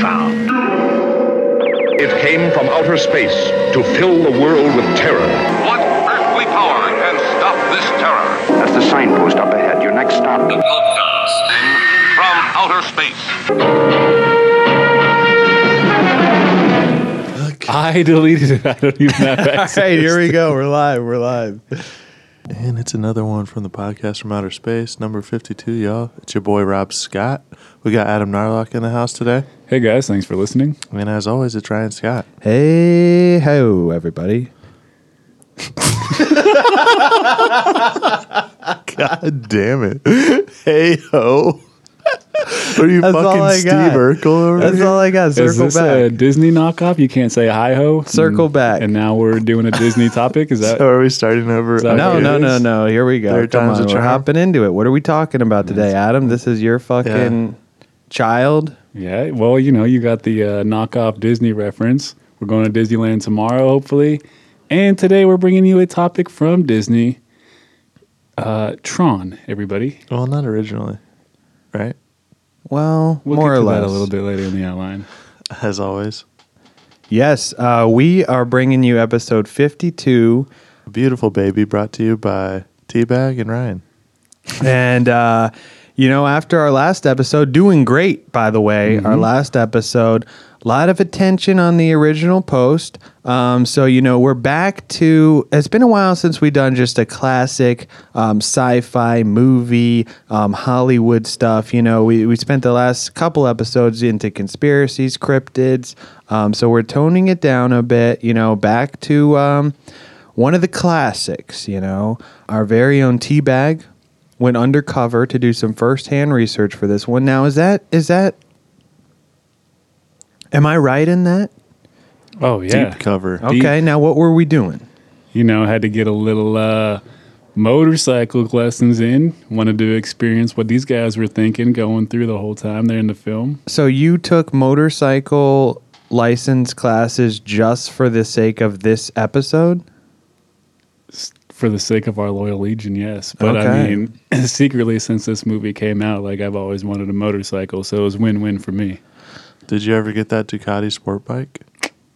found. It came from outer space to fill the world with terror. What earthly power can stop this terror? That's the signpost up ahead. Your next stop. Broadcasting from outer space. I deleted it. I don't even have access. Hey, here we go. We're live. We're live. And it's another one from the podcast from outer space, number 52, y'all. It's your boy Rob Scott. We got Adam Narlock in the house today. Hey guys, thanks for listening. And as always, it's Ryan Scott. Hey, ho, oh, everybody. God damn it. Hey ho. Are you That's all fucking Steve got. Urkel over That's here? all I got. Is Circle this a back. Disney knockoff? You can't say hi ho. Circle And- back. And now we're doing a Disney topic. Is that? So are we starting over? that No, what no, it no, is? no. Here we go. Third Come time's on, a we're charm. hopping into it. What are we talking about today, Adam? This is your fucking child. Yeah. Well, you know, you got the uh, knockoff Disney reference. We're going to Disneyland tomorrow, hopefully. And today we're bringing you a topic from Disney. Uh, Tron, everybody. Well, not originally, right? Well, We'll more get or less. that a little bit later in the outline. As always. Yes, uh, we are bringing you episode 52. Beautiful Baby brought to you by Teabag and Ryan. and uh, you know, after our last episode, doing great, by the way. Our last episode, a lot of attention on the original post. Um, so you know, we're back to. It's been a while since we've done just a classic um, sci-fi movie, um, Hollywood stuff. You know, we we spent the last couple episodes into conspiracies, cryptids. Um, so we're toning it down a bit. You know, back to. Um, one of the classics, you know, our very own Teabag went undercover to do some firsthand research for this one. Now, is that is that? Am I right in that? Oh, yeah. Deep cover. Okay. Now, what were we doing? you know, had to get a little uh, motorcycle lessons in. Wanted to experience what these guys were thinking going through the whole time they're in the film. So you took motorcycle license classes just for the sake of this episode? For the sake of our loyal legion, yes. But I mean, secretly, since this movie came out, like I've always wanted a motorcycle, so it was win-win for me. Did you ever get that Ducati sport bike?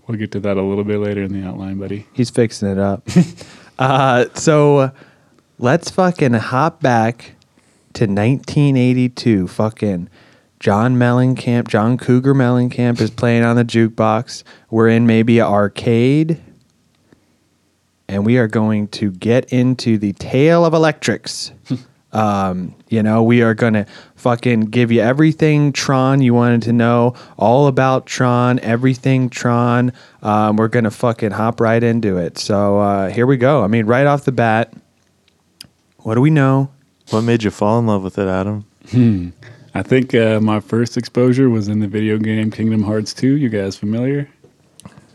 We'll get to that a little bit later in the outline, buddy. He's fixing it up. uh, so let's fucking hop back to 1982. Fucking John Mellencamp, John Cougar Mellencamp is playing on the jukebox. We're in maybe an arcade. And we are going to get into the tale of electrics. Um, you know, we are gonna fucking give you everything Tron you wanted to know, all about Tron, everything Tron. Um, we're gonna fucking hop right into it. So uh, here we go. I mean, right off the bat, what do we know? What made you fall in love with it, Adam? I think uh, my first exposure was in the video game Kingdom Hearts 2. You guys familiar?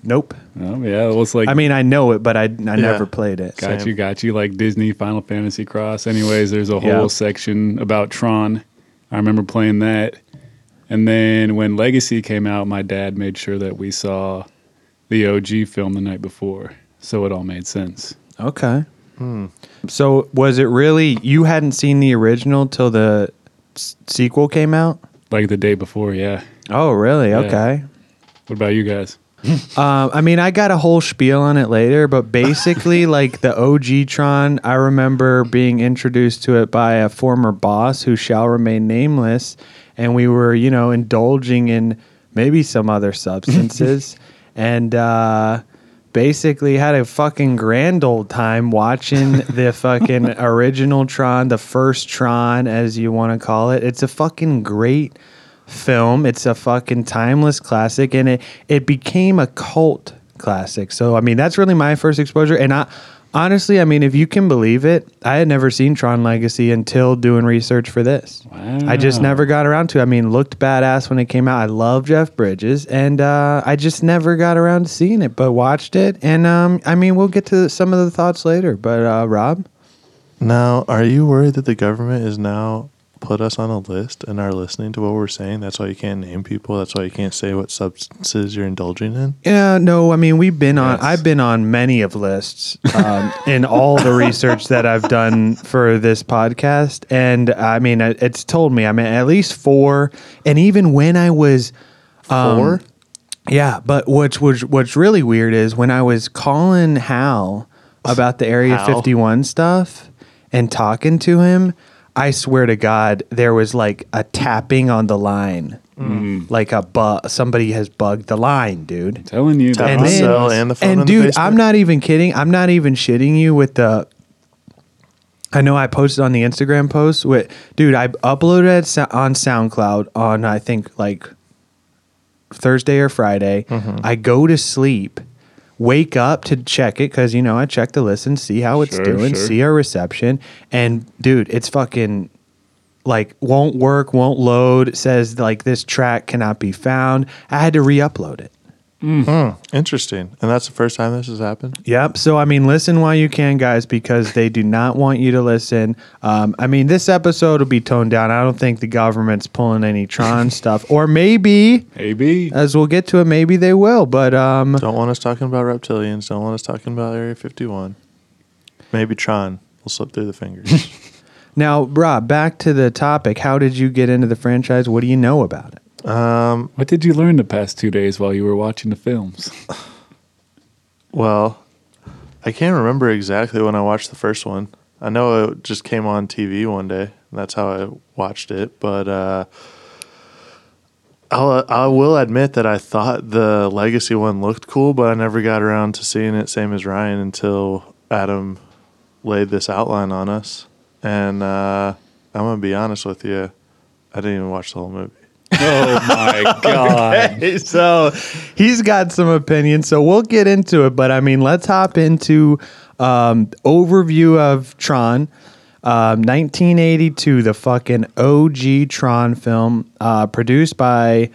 Nope. Oh yeah, it was like I mean, I know it, but I, I never played it. Got Same. you, got you. Like Disney Final Fantasy Cross. Anyways, there's a whole Yeah. section about Tron. I remember playing that. And then when Legacy came out, my dad made sure that we saw the OG film the night before. So it all made sense. Okay. Hmm. So was it really you hadn't seen the original till the s- sequel came out? Like the day before, yeah. Oh, really? Yeah. Okay. What about you guys? Um, I mean, I got a whole spiel on it later, but basically, like the OG Tron, I remember being introduced to it by a former boss who shall remain nameless, and we were, you know, indulging in maybe some other substances, and uh, basically had a fucking grand old time watching the fucking original Tron, the first Tron, as you want to call it. It's a fucking great film. It's a fucking timeless classic, and it it became a cult classic. So I mean, that's really my first exposure. And I honestly, I mean, if you can believe it, I had never seen Tron Legacy until doing research for this. Wow. I just never got around to. it. I mean, looked badass when it came out. I love Jeff Bridges, and uh, I just never got around to seeing it, but watched it. And um, I mean, we'll get to some of the thoughts later. But uh, Rob, Now, are you worried that the government is now put us on a list and are listening to what we're saying? That's why you can't name people. That's why you can't say what substances you're indulging in. Yeah, no, I mean we've been on. I've been on many of lists um, in all the research that I've done for this podcast, and I mean it- it's told me. I mean at least four, and even when I was Four? Yeah, but what's what's what's really weird is when I was calling Hal about the Area Hal? 51 stuff and talking to him, I swear to God, there was like a tapping on the line, like a bu- somebody has bugged the line, dude. Telling you. Tap And the then- cell and the phone and in the dude. I'm not even kidding. I'm not even shitting you with the. I know I posted on the Instagram post with, dude. I uploaded it so- on SoundCloud on I think like Thursday or Friday. Mm-hmm. I go to sleep, wake up to check it because you know I check the listen, see how it's Sure, doing, sure. see our reception, and dude, it's fucking like won't work, won't load. Says like this track cannot be found. I had to re-upload it. Interesting. And that's the first time this has happened? Yep. So I mean, listen while you can, guys, because they do not want you to listen. Um, I mean, this episode will be toned down. I don't think the government's pulling any Tron stuff, or maybe, Maybe. as we'll get to it, maybe they will. But um, Don't want us talking about reptilians. Don't want us talking about Area 51. Maybe Tron will slip through the fingers. now, Rob, back to the topic. How did you get into the franchise? What do you know about it? What did you learn the past two days while you were watching the films? well, I can't remember exactly when I watched the first one. I know it just came on TV one day. And that's how I watched it. But uh, I'll, I will admit that I thought the Legacy one looked cool, but I never got around to seeing it, same as Ryan, until Adam laid this outline on us. And uh, I'm going to be honest with you, I didn't even watch the whole movie. Oh my god. so he's got some opinions. So we'll get into it. But I mean, let's hop into um, overview of Tron. Um, 1982, the fucking OG Tron film, uh, produced by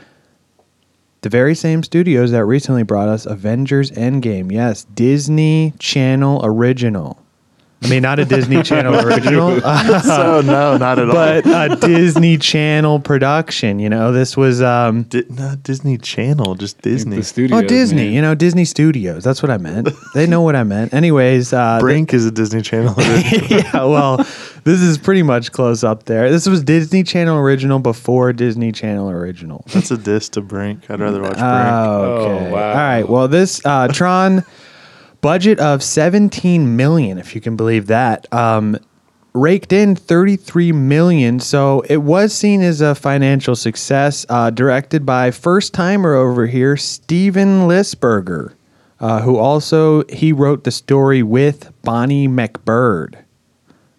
the very same studios that recently brought us Avengers Endgame. Yes, Disney Channel original. I mean, not a Disney Channel original. so, no, not at all. but a Disney Channel production. You know, this was um, Di- not Disney Channel, just Disney. The studio. oh Disney. You know, Disney Studios. That's what I meant. they know what I meant. Anyways, uh, Brink is a Disney Channel. yeah. Well, this is pretty much close up there. This was Disney Channel original before Disney Channel original. That's a diss to Brink. I'd rather watch Brink. Oh, okay. Oh, wow. All right. Well, this uh, Tron budget of 17 million, if you can believe that, um, raked in 33 million. So it was seen as a financial success. Uh, directed by first timer over here, Steven Lisberger, uh, who also he wrote the story with Bonnie McBird.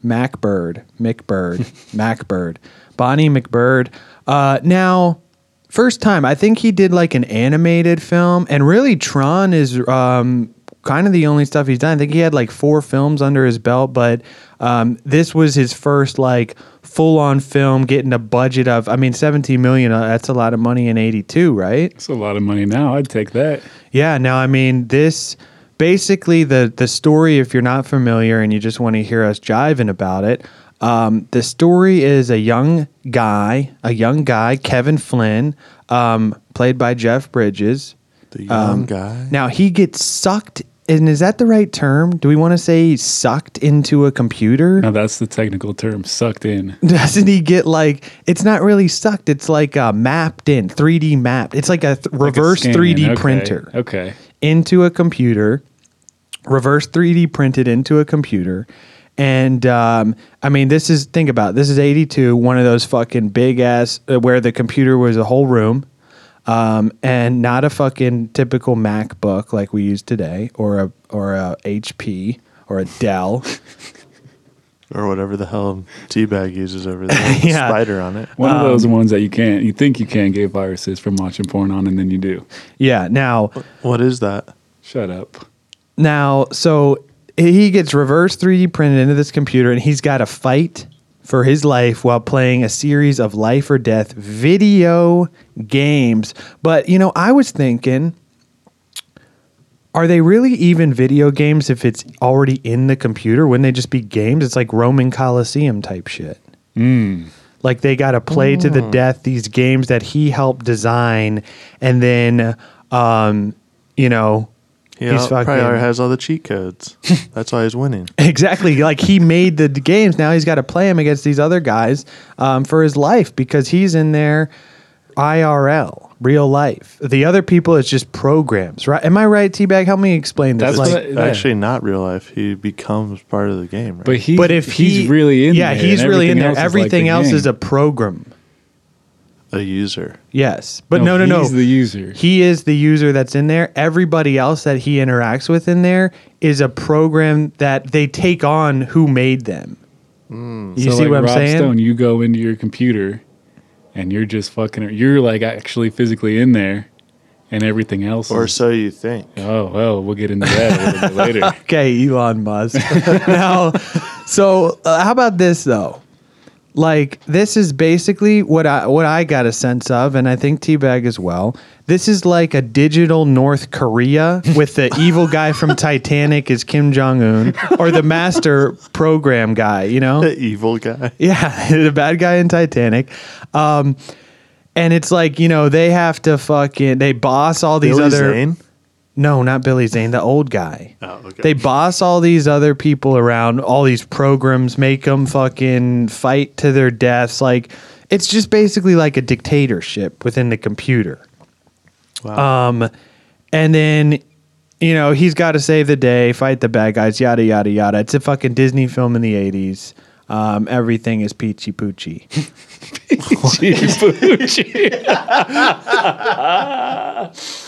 MacBird, McBird, MacBird, Bonnie McBird. Uh, now, first time, I think he did like an animated film, and really Tron is um, kind of the only stuff he's done. I think he had like four films under his belt, but um, this was his first like full on film, getting a budget of, I mean, 17 million. Uh, that's a lot of money in 82, right? It's a lot of money now. I'd take that. Yeah. Now, I mean, this basically the the story. If you're not familiar and you just want to hear us jiving about it, um, the story is a young guy, a young guy, Kevin Flynn, um, played by Jeff Bridges. The young Um, guy. Now he gets sucked. And is that the right term? Do we want to say sucked into a computer? No, that's the technical term. Sucked in. Doesn't he get like? It's not really sucked. It's like uh, mapped in, 3D mapped. It's like a th- Like a reverse scan. 3D Okay. printer Okay. into a computer, reverse 3D printed into a computer. And um, I mean, this is think about it, this is 82, one of those fucking big ass uh, where the computer was a whole room. Um, and not a fucking typical MacBook like we use today, or a or a HP or a Dell. or whatever the hell Teabag uses over there. Yeah. Spider on it. One of Um, those ones that you can't, you think you can't get viruses from watching porn on, and then you do. yeah. Now, What is that? Shut up. Now, so he gets reverse 3D printed into this computer and he's got to fight for his life while playing a series of life or death video games. But, you know, I was thinking, are they really even video games if it's already in the computer? Wouldn't they just be games? It's like Roman Coliseum type shit. Like they got to play to the death these games that he helped design, and then, um, you know, He he's fucking probably already has all the cheat codes. That's why he's winning. exactly like he made the games. Now he's got to play him against these other guys um, for his life because he's in there. IRL, real life. The other people is just programs, right? Am I right, Teabag? Help me explain this. That's Like- what yeah. Actually, not real life. He becomes part of the game, right? But he, but if he's he, really in yeah, there, he's really in everything there. else is like Everything the else is a program. A user. Yes, but no, no, no. He's the user. He is the user that's in there. Everybody else that he interacts with in there is a program that they take on who made them. You So, see like what I'm Rob saying? Stone, you go into your computer, and you're just fucking. You're like actually physically in there, and everything else. Or is, so you think. oh well, we'll get into that a little bit later. Okay, Elon Musk. now, so uh, how about this though? Like this is basically what I what I got a sense of, and I think Teabag as well. This is like a digital North Korea with the evil guy from Titanic is Kim Jong Un, or the master program guy. You know, The evil guy. Yeah, the bad guy in Titanic. Um, and it's like, you know, they have to fucking they boss all these Billy other Zane? No, not Billy Zane, the old guy. Oh, okay. They boss all these other people around, all these programs, make them fucking fight to their deaths. Like, it's just basically like a dictatorship within the computer. Wow. Um, and then, you know, he's got to save the day, fight the bad guys, yada, yada, yada. It's a fucking Disney film in the 80s. Um, everything is peachy poochy. peachy poochy.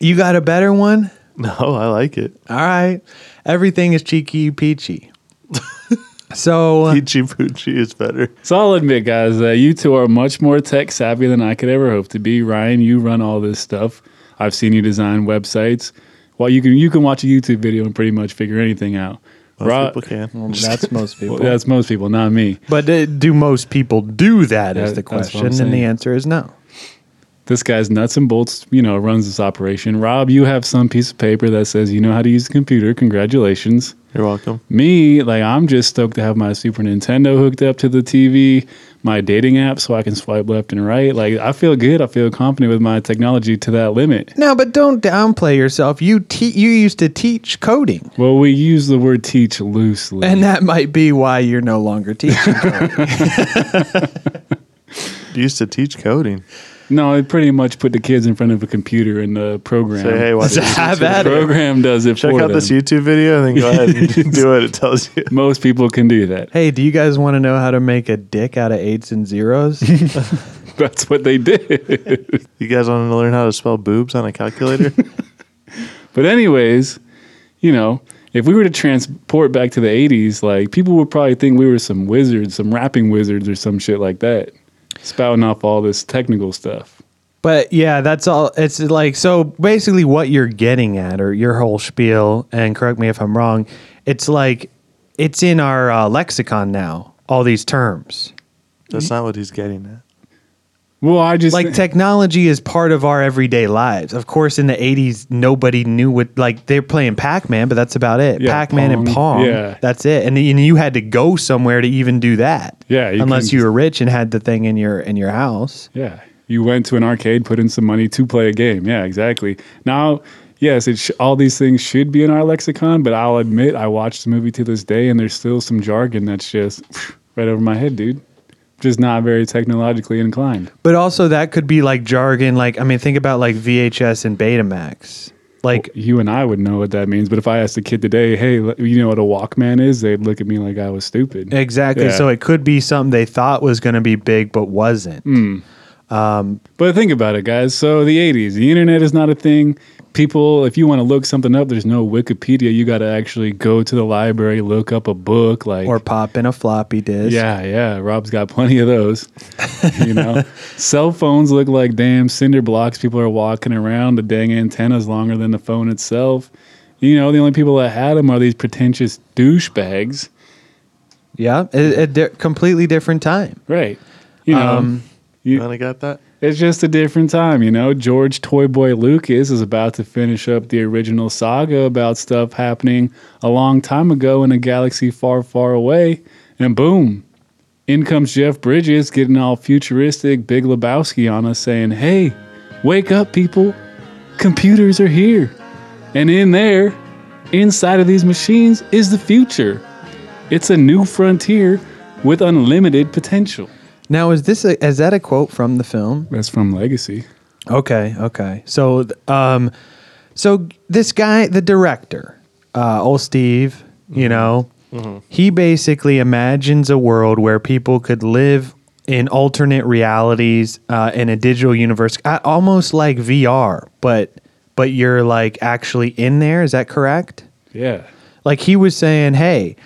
you got a better one? no, I like it. All right. Everything is cheeky peachy. so, Peachy Poochie is better. So I'll admit, guys, that you two are much more tech savvy than I could ever hope to be. Ryan, you run all this stuff. I've seen you design websites. Well, you can you can watch a YouTube video and pretty much figure anything out. Most Rob- people can. that's most people. Well, that's most people, not me. but uh, do most people do that? Is That- the that's what I'm question. And the answer is no. This guy's nuts and bolts, you know, runs this operation. Rob, you have some piece of paper that says you know how to use a computer. Congratulations. You're welcome. Me, like, I'm just stoked to have my Super Nintendo hooked up to the TV, my dating app so I can swipe left and right. Like, I feel good. I feel confident with my technology to that limit. No, but don't downplay yourself. You te- you used to teach coding. Well, we use the word teach loosely. And that might be why you're no longer teaching. You used to teach coding. No, it pretty much put the kids in front of a computer and the program. Say, hey, watch this Have YouTube at the it. program does it Check for out them. this YouTube video and then go ahead and do what it tells you. Most people can do that. hey, do you guys want to know how to make a dick out of eights and zeros? That's what they did. You guys want to learn how to spell boobs on a calculator? But anyways, you know, if we were to transport back to the 80s, like people would probably think we were some wizards, some rapping wizards or some shit like that, spouting off all this technical stuff. but yeah, that's all. It's like so. Basically, what you're getting at, or your whole spiel, and correct me if I'm wrong. It's like it's in our uh, lexicon now. All these terms. That's not what he's getting at. Well, I just like technology is part of our everyday lives. Of course, in the '80s, nobody knew what like they're playing Pac-Man, but that's about it. Yeah, Pac-Man and Pong, yeah. that's it. And, and you had to go somewhere to even do that. Yeah, you unless couldn't you were rich and had the thing in your in your house. Yeah. You went to an arcade, put in some money to play a game. Yeah, exactly. Now, yes, it sh- all these things should be in our lexicon, but I'll admit I watched the movie to this day and there's still some jargon that's just right over my head, dude. Just not very technologically inclined. But also that could be like jargon. Like I mean, think about like VHS and Betamax. Like You and I would know what that means, but if I asked a kid today, hey, you know what a Walkman is, they'd look at me like I was stupid. exactly. Yeah. So it could be something they thought was going to be big but wasn't. Hmm. But think about it, guys. So the 80s, the internet is not a thing. People, if you want to look something up, there's no Wikipedia. You got to actually go to the library, look up a book, like Or pop in a floppy disk. Yeah, yeah. Rob's got plenty of those. you know, cell phones look like damn cinder blocks. People are walking around. The dang antenna's longer than the phone itself. You know, the only people that had them are these pretentious douchebags. Yeah. A, a di- completely different time. Right. You know, Um, You kind of got that? It's just a different time. You know, George Toyboy Lucas is about to finish up the original saga about stuff happening a long time ago in a galaxy far, far away. And boom, in comes Jeff Bridges getting all futuristic, Big Lebowski on us saying, hey, wake up, people. Computers are here. And in there, inside of these machines, is the future. It's a new frontier with unlimited potential. Now, is this a, is that a quote from the film? That's from Legacy. Okay, okay. So, um, so this guy, the director, uh, old Steve, you know, he basically imagines a world where people could live in alternate realities uh, in a digital universe, almost like VR, but but you're like actually in there. Is that correct? Yeah. Like he was saying, hey.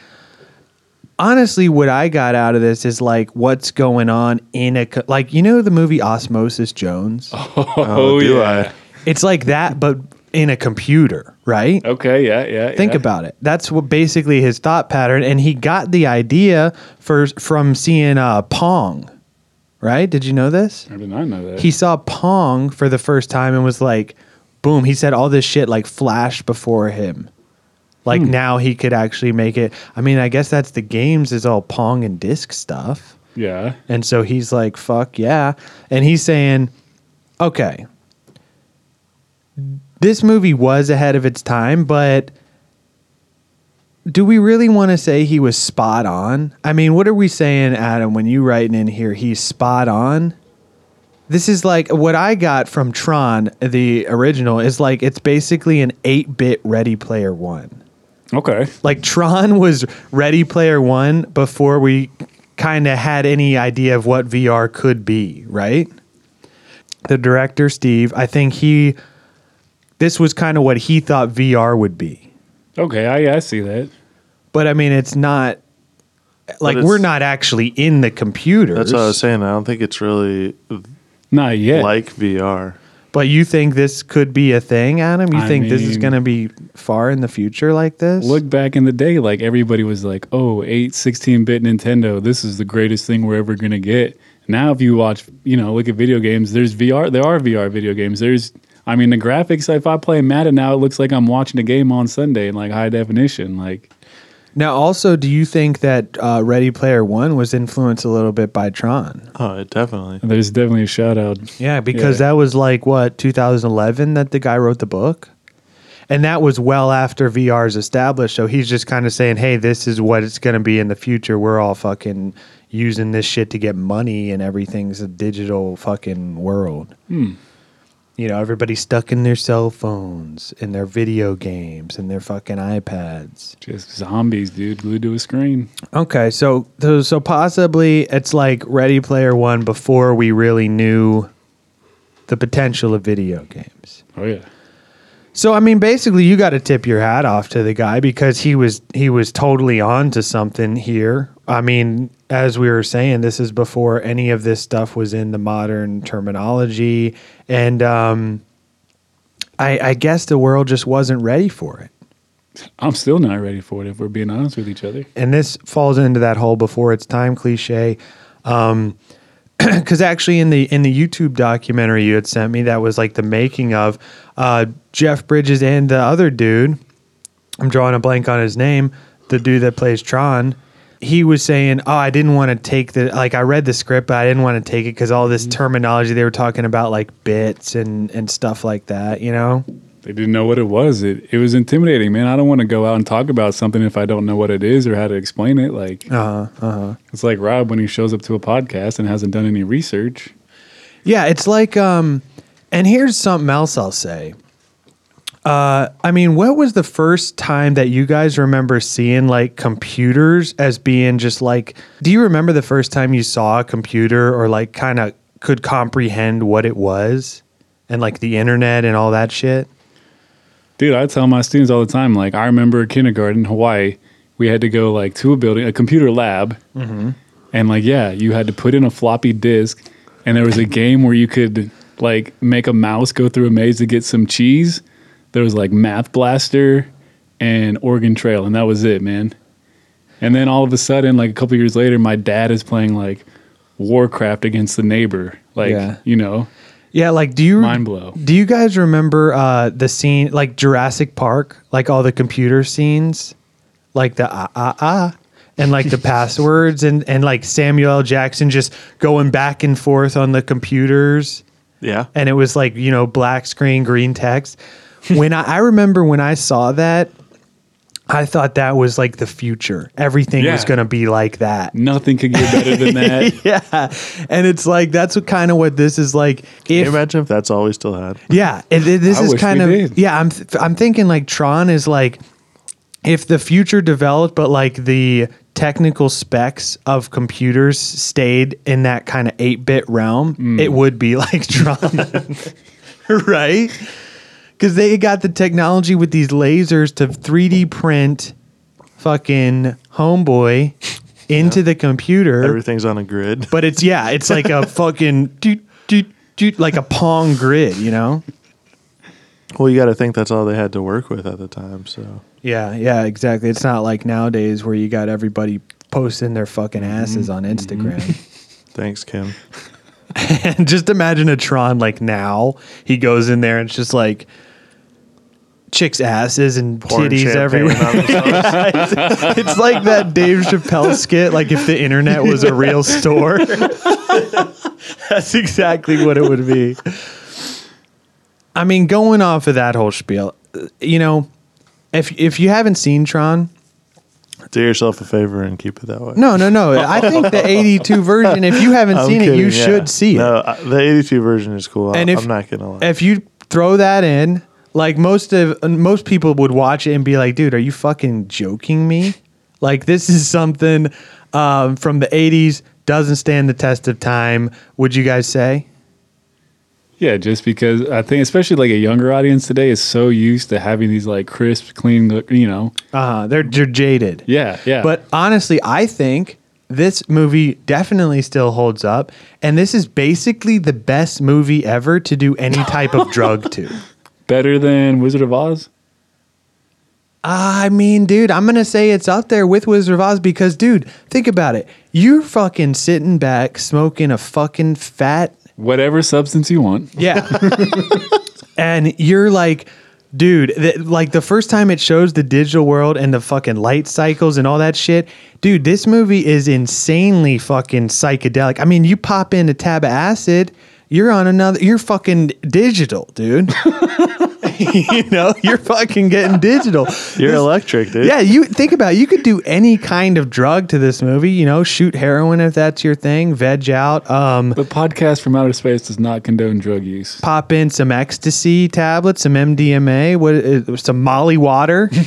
Honestly, what I got out of this is like what's going on in a co- like you know the movie Osmosis Jones. Oh, do yeah. I? It's like that, but in a computer, right? Okay. Yeah. Yeah. Think yeah. about it. That's what basically his thought pattern, and he got the idea for from seeing uh, Pong, right? Did you know this? I did not know that. He saw Pong for the first time and was like, "Boom!" He said all this shit like flashed before him. Like hmm. now he could actually make it. I mean, I guess that's the games is all Pong and disc stuff. yeah. And so he's like, fuck yeah. And he's saying, okay, this movie was ahead of its time, but do we really want to say he was spot on? I mean, what are we saying, Adam, when you writing in here, he's spot on? This is like what I got from Tron, the original, is like it's basically an 8 bit Ready Player One. Okay. Like Tron was Ready Player One before we kind of had any idea of what VR could be, right? The director, Steve, I think he, this was kind of what he thought VR would be. Okay. I, I see that. But I mean, it's not like it's- we're not actually in the computer. That's what I was saying. I don't think it's really Not yet. like VR. But you think this could be a thing, Adam? You I think this is mean- going to be far in the future like this? Look back in the day, like everybody was like, oh, 8, 16 bit Nintendo, this is the greatest thing we're ever going to get. Now, if you watch, you know, look at video games, there's VR, there are VR video games. There's, I mean, the graphics, if I play Madden now, it looks like I'm watching a game on Sunday in like high definition. Like, Now, also, do you think that uh, Ready Player One was influenced a little bit by Tron? Oh, it definitely. there's definitely a shout out. Yeah, because Yeah. that was like what 2011 that the guy wrote the book, and that was well after VR is established. So he's just kind of saying, "Hey, this is what it's going to be in the future. We're all fucking using this shit to get money, and everything's a digital fucking world." You know, everybody's stuck in their cell phones, in their video games, and their fucking iPads. Just zombies, dude, glued to a screen. Okay, so so so possibly it's like Ready Player One before we really knew the potential of video games. Oh, yeah. So I mean, basically, you got to tip your hat off to the guy because he was he was totally on to something here. I mean, as we were saying, this is before any of this stuff was in the modern terminology, and um, I, I guess the world just wasn't ready for it. I'm still not ready for it if we're being honest with each other. and this falls into that whole before its time cliche. Um, because actually in the in the YouTube documentary you had sent me that was like the making of uh, Jeff Bridges and the other dude. I'm drawing a blank on his name. The dude that plays Tron. He was saying, "Oh, I didn't want to take the like. I read the script, but I didn't want to take it because all this terminology they were talking about, like bits and and stuff like that. You know, They didn't know what it was. It it was intimidating, man. I don't want to go out and talk about something if I don't know what it is or how to explain it. Like uh huh, uh huh. it's like Rob when he shows up to a podcast and hasn't done any research. Yeah, it's like um and here's something else I'll say. Uh I mean, what was the first time that you guys remember seeing like computers as being just like do you remember the first time you saw a computer or like kind of could comprehend what it was and like the internet and all that shit? Dude, I tell my students all the time. Like I remember kindergarten in Hawaii, we had to go like to a building, a computer lab, and like yeah, you had to put in a floppy disk, and there was a game where you could like make a mouse go through a maze to get some cheese. There was like Math Blaster and Oregon Trail, and that was it, man. And then all of a sudden, like a couple years later, my dad is playing like Warcraft against the neighbor. Like Yeah. you know, Yeah, like do you Mind blow. Do you guys remember uh the scene like Jurassic Park, like all the computer scenes, like the ah ah ah and like the passwords and and like Samuel L. Jackson just going back and forth on the computers Yeah. and it was like, you know, black screen, green text. When I, I remember when I saw that, I thought that was like the future. Everything was going to be like that. Nothing could get better than that. yeah. And it's like that's what kind of what this is like. Can you imagine if that's all we still had? yeah, it, it- this I is kind of did. yeah. I'm th- I'm thinking like Tron is like if the future developed, but like the technical specs of computers stayed in that kind of eight bit realm, Hmm. it would be like Tron, right? Because they got the technology with these lasers to 3D print fucking homeboy into the computer. Everything's on a grid. But it's yeah, it's like a fucking doot, doot, doot, like a pong grid, you know? Well, you got to think that's all they had to work with at the time. So Yeah, yeah, exactly. It's not like nowadays where you got everybody posting their fucking mm-hmm. asses on mm-hmm. Instagram. thanks, Kim. and just imagine a Tron like now. He goes in there and it's just like chicks' asses and Pouring titties everywhere. themselves. it's like that Dave Chappelle skit, like if the internet was a real store. That's exactly what it would be. I mean, going off of that whole spiel, you know, if if you haven't seen Tron, Do yourself a favor and keep it that way. no, no, no. I think the '82 version. If you haven't I'm seen it, you yeah. should see it. No, uh, the 82 version is cool. And if- I'm not gonna lie. if you throw that in, like most of most people would watch it and be like, "Dude, are you fucking joking me?" Like this is something um, from the '80s doesn't stand the test of time. Would you guys say? Yeah, just because I think, especially like a younger audience today, is so used to having these like crisp, clean, look, you know. Uh, they're they're jaded. Yeah, yeah. But honestly, I think this movie definitely still holds up, and this is basically the best movie ever to do any type of drug to. Better than Wizard of Oz. I mean, dude, I'm gonna say it's up there with Wizard of Oz because, dude, think about it. You're fucking sitting back smoking a fucking fat, Whatever substance you want. yeah, and you're like, dude, th- like the first time it shows the digital world and the fucking light cycles and all that shit, dude, this movie is insanely fucking psychedelic. I mean, you pop in a tab of acid, you're on another, you're fucking digital, dude. you know, you're fucking getting digital. You're This- electric, dude. yeah, you think about it, you could do any kind of drug to this movie. You know, shoot heroin if that's your thing, veg out, um, The podcast from outer space does not condone drug use. pop in some ecstasy tablets, some MDMA, what, uh, some Molly water.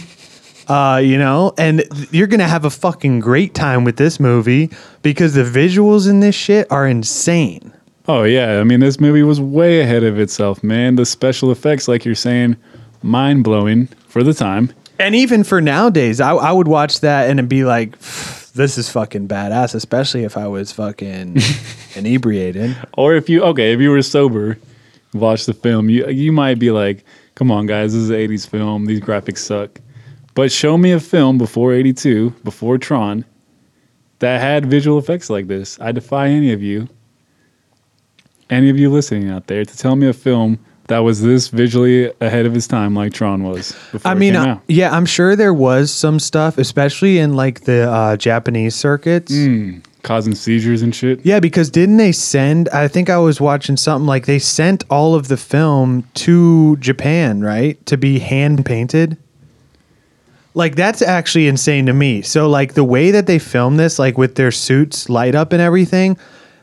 Uh, you know, and you're gonna have a fucking great time with this movie because the visuals in this shit are insane. Oh yeah, I mean this movie was way ahead of itself, man. The special effects, like you're saying, mind blowing for the time. And even for nowadays, I, I would watch that and be like, this is fucking badass, especially if I was fucking inebriated. Or if you okay, if you were sober, watch the film, you you might be like, "Come on, guys, this is an '80s film. These graphics suck." But show me a film before '82, before Tron, that had visual effects like this. I defy any of you, any of you listening out there, to tell me a film that was this visually ahead of its time, like Tron was. Before I mean, uh, yeah, I'm sure there was some stuff, especially in like the uh, Japanese circuits. causing seizures and shit. Yeah, because didn't they send? I think I was watching something like they sent all of the film to Japan, right, to be hand painted. Like that's actually insane to me. So like the way that they filmed this, like with their suits light up and everything,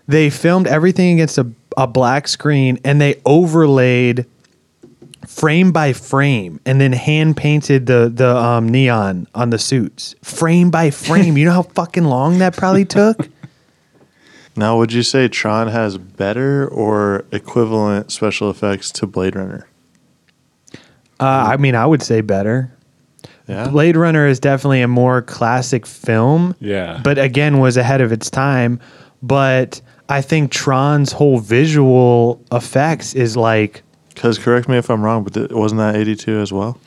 they filmed everything against a, a black screen and they overlaid frame by frame and then hand painted the the um, neon on the suits frame by frame. you know how fucking long that probably took. Now, would you say Tron has better or equivalent special effects to Blade Runner? Uh, I mean, I would say better. Yeah. Blade Runner is definitely a more classic film. Yeah. But again, was ahead of its time. But I think Tron's whole visual effects is like, Because correct me if I'm wrong, but th- wasn't that 82 as well?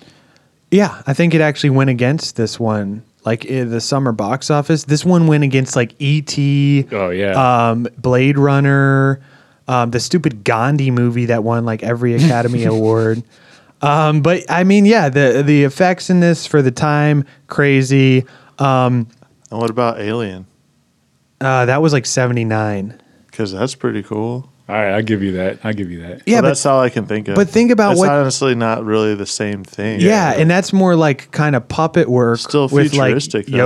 yeah, I think it actually went against this one. Like in the summer box office, this one went against like E.T., Oh yeah. um, Blade Runner, um, the stupid Gandhi movie that won like every Academy Award. Um, but I mean, yeah, the the effects in this for the time crazy. Um, And what about Alien? uh, that was like seventy nine. Because that's pretty cool. All right, I'll give you that. I'll give you that. Yeah, Well, but that's all I can think of. but think about It's what- honestly not really the same thing. yeah, and that's more like kind of puppet work Still with like futuristic, though.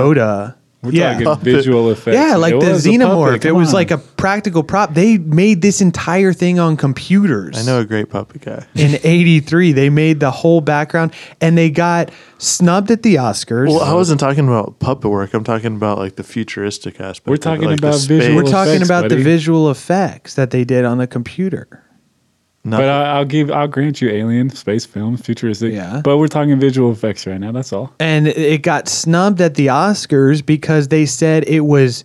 Yoda. We're yeah. talking visual effects. Yeah, like It the xenomorph. it was on. like a practical prop. They made this entire thing on computers. I know a great puppet guy. In 83, they made the whole background and they got snubbed at the Oscars. Well, I wasn't talking about puppet work. I'm talking about like the futuristic aspect. We're of it, talking like about visual We're talking effects, about the visual effects that they did on the computer. Not- But I, I'll give, I'll grant you, alien, space film, futuristic. Yeah. But we're talking visual effects right now. That's all. And it got snubbed at the Oscars because they said it was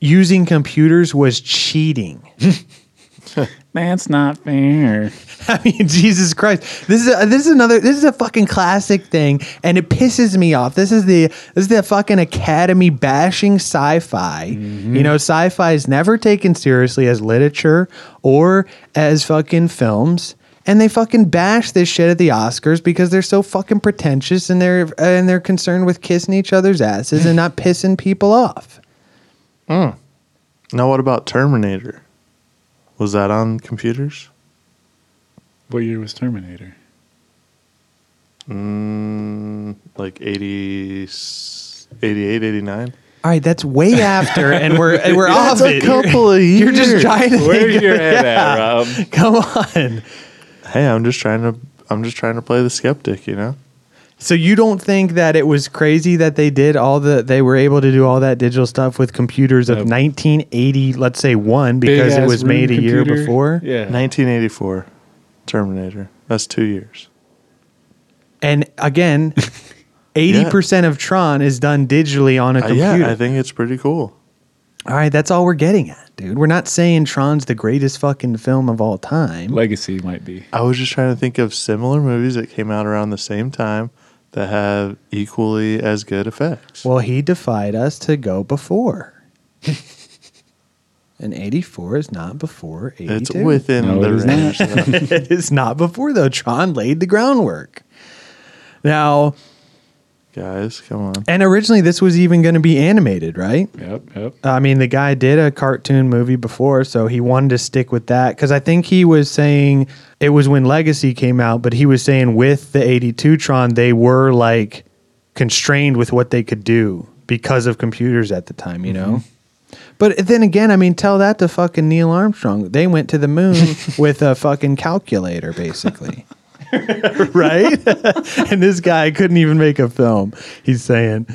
using computers was cheating. That's not fair. I mean, Jesus Christ! This is a, this is another this is a fucking classic thing, and it pisses me off. This is the this is the fucking Academy bashing sci-fi. You know, sci-fi is never taken seriously as literature or as fucking films. And they fucking bash this shit at the Oscars because they're so fucking pretentious and they're and they're concerned with kissing each other's asses and not pissing people off. Hmm. now, what about Terminator? Was that on computers? What year was Terminator? Mm, like 80, 88, 89? All right, that's way after, and we're and we're off a it. couple of years. You're just trying to Where's think your of- head Yeah. at, Rob? Come on. Hey, I'm just trying to. I'm just trying to play the skeptic, you know. So you don't think that it was crazy that they did all the they were able to do all that digital stuff with computers of Yep. 1980, let's say one because it Big-ass was made a room year before. Yeah. 1984, Terminator. That's two years. And again, 80% of Tron is done digitally on a Uh, computer. yeah, I think it's pretty cool. all right, that's all we're getting at, dude. We're not saying Tron's the greatest fucking film of all time. Legacy might be. I was just trying to think of similar movies that came out around the same time that have equally as good effects. Well, he defied us to go before. and 84 is not before 82. it's within No, the it is range. it is not before though. Tron laid the groundwork. Now, Guys, come on. and originally this was even going to be animated, right? Yep, yep. I mean, the guy did a cartoon movie before, so he wanted to stick with that because I think he was saying it was when Legacy came out, but he was saying with the 82 Tron, they were like constrained with what they could do because of computers at the time, you know? Mm-hmm. But then again, I mean, tell that to fucking Neil Armstrong. They went to the moon with a fucking calculator, basically. right? and this guy couldn't even make a film. He's saying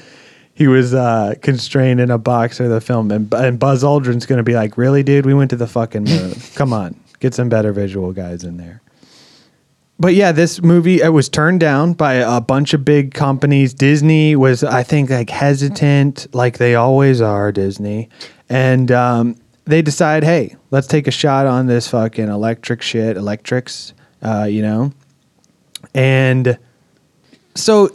he was uh, constrained in a box for the film, and, and Buzz Aldrin's going to be like, "Really, dude? We went to the fucking moon. Come on, get some better visual guys in there." But yeah, this movie it was turned down by a bunch of big companies. Disney was, I think, like hesitant, like they always are. Disney, and um, they decide, hey, let's take a shot on this fucking electric shit, electrics, uh, you know, and so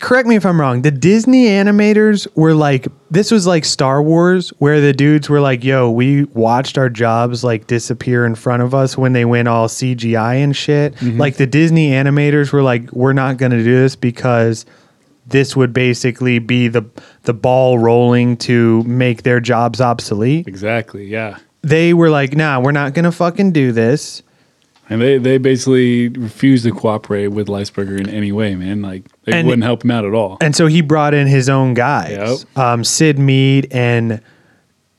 correct me if I'm wrong. The Disney animators were like this was like Star Wars where the dudes were like, "Yo, we watched our jobs like disappear in front of us when they went all CGI and shit." Mm-hmm. Like the Disney animators were like, "We're not going to do this because this would basically be the the ball rolling to make their jobs obsolete." Exactly. Yeah. They were like, "Nah, we're not going to fucking do this." And they, they basically refused to cooperate with Lisberger in any way, man. Like they And- wouldn't help him out at all. And so he brought in his own guys, Yep. um, Syd Mead and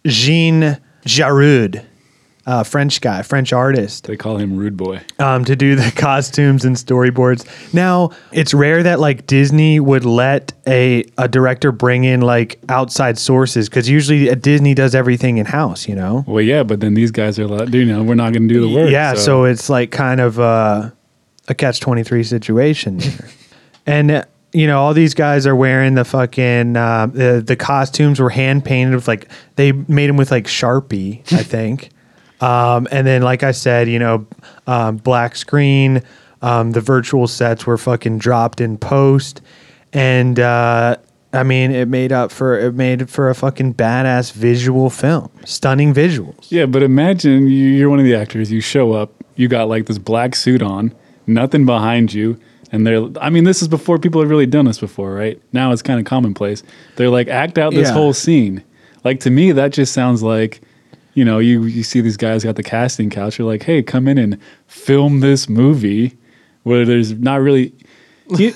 Jean Giraud, uh, French guy, French artist, They call him Rude Boy. um, to do the costumes and storyboards. Now it's rare that like Disney would let a a director bring in like outside sources because usually uh, Disney does everything in house, you know. Well, yeah, but then these guys are like, you know, we're not going to do the work. Yeah, so, it's like kind of uh, a catch twenty three situation, and uh, you know all these guys are wearing the fucking uh, the the costumes were hand painted with like they made them with like Sharpie, I think, um, and then like I said, you know, um, black screen. Um, the virtual sets were fucking dropped in post, and uh, I mean it made up for it made for a fucking badass visual film, stunning visuals. Yeah, but imagine you- you're one of the actors. You show up, you got like this black suit on, nothing behind you, and they're. I mean, this is before people have really done this before, right? Now it's kind of commonplace. They're like, act out this Yeah. whole scene. Like to me, that just sounds like you know, you you see these guys got the casting couch. You're like, hey, come in and film this movie where there's not really. You,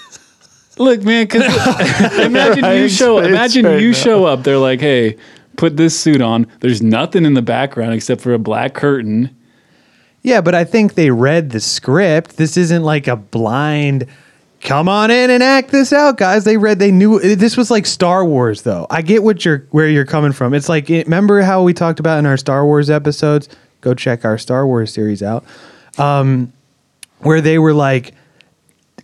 look, man, because imagine you show imagine right you now. show up. They're like, hey, put this suit on. There's nothing in the background except for a black curtain. Yeah, but I think they read the script. This isn't like a blind. Come on in and act this out, guys. They read. They knew this was like Star Wars, though. I get what you're where you're coming from. It's like remember how we talked about in our Star Wars episodes. Go check our Star Wars series out. Um, where they were like,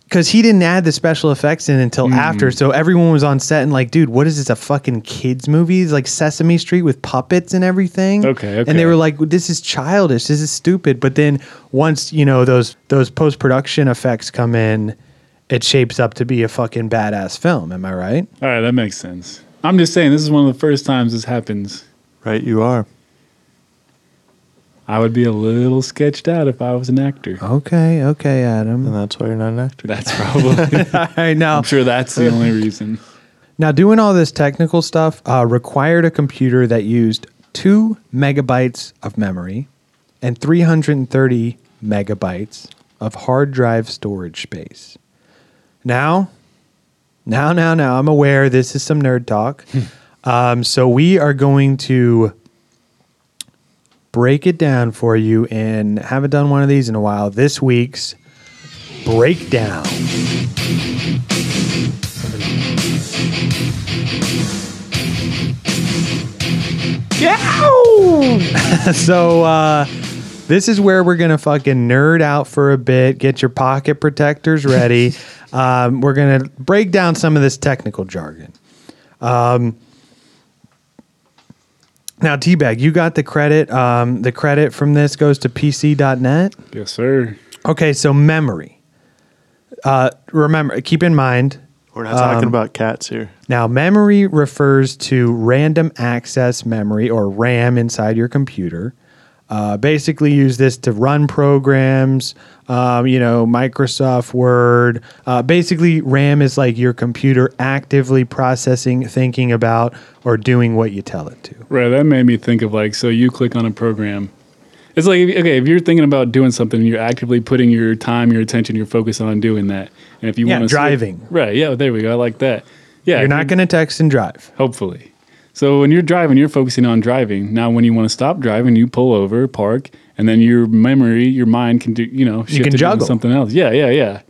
because he didn't add the special effects in until after, so everyone was on set and like, dude, what is this? A fucking kids movie? It's like Sesame Street with puppets and everything. Okay, And they were like, this is childish. This is stupid. But then once you know those those post production effects come in, it shapes up to be a fucking badass film. Am I right? All right, that makes sense. I'm just saying, this is one of the first times this happens. Right, you are. I would be a little sketched out if I was an actor. Okay, okay, Adam. And that's why you're not an actor. That's probably. All right, now I'm sure that's the only reason. Now, doing all this technical stuff uh, required a computer that used two megabytes of memory and 330 megabytes of hard drive storage space. Now, now, now, now, I'm aware this is some nerd talk. um, so we are going to break it down for you and haven't done one of these in a while. This week's breakdown. so uh this is where we're gonna fucking nerd out for a bit get your pocket protectors ready um, we're gonna break down some of this technical jargon um, now t-bag you got the credit um, the credit from this goes to pc.net Yes, sir. okay so memory uh, remember keep in mind We're not talking about cats here. Now, memory refers to random access memory or RAM inside your computer. Uh, basically, use this to run programs, um, you know, Microsoft Word. Uh, basically, RAM is like your computer actively processing, thinking about, or doing what you tell it to. Right. That made me think of like, so you click on a program. It's like, okay, if you're thinking about doing something, you're actively putting your time, your attention, your focus on doing that. And if you Yeah, want to driving. right? Yeah, there we go. I like that. Yeah, You're not going to text and drive. hopefully. So when you're driving, you're focusing on driving. Now, when you want to stop driving, you pull over, park, and then your memory, your mind can do, you know, shift can juggle. something else. Yeah, yeah, yeah.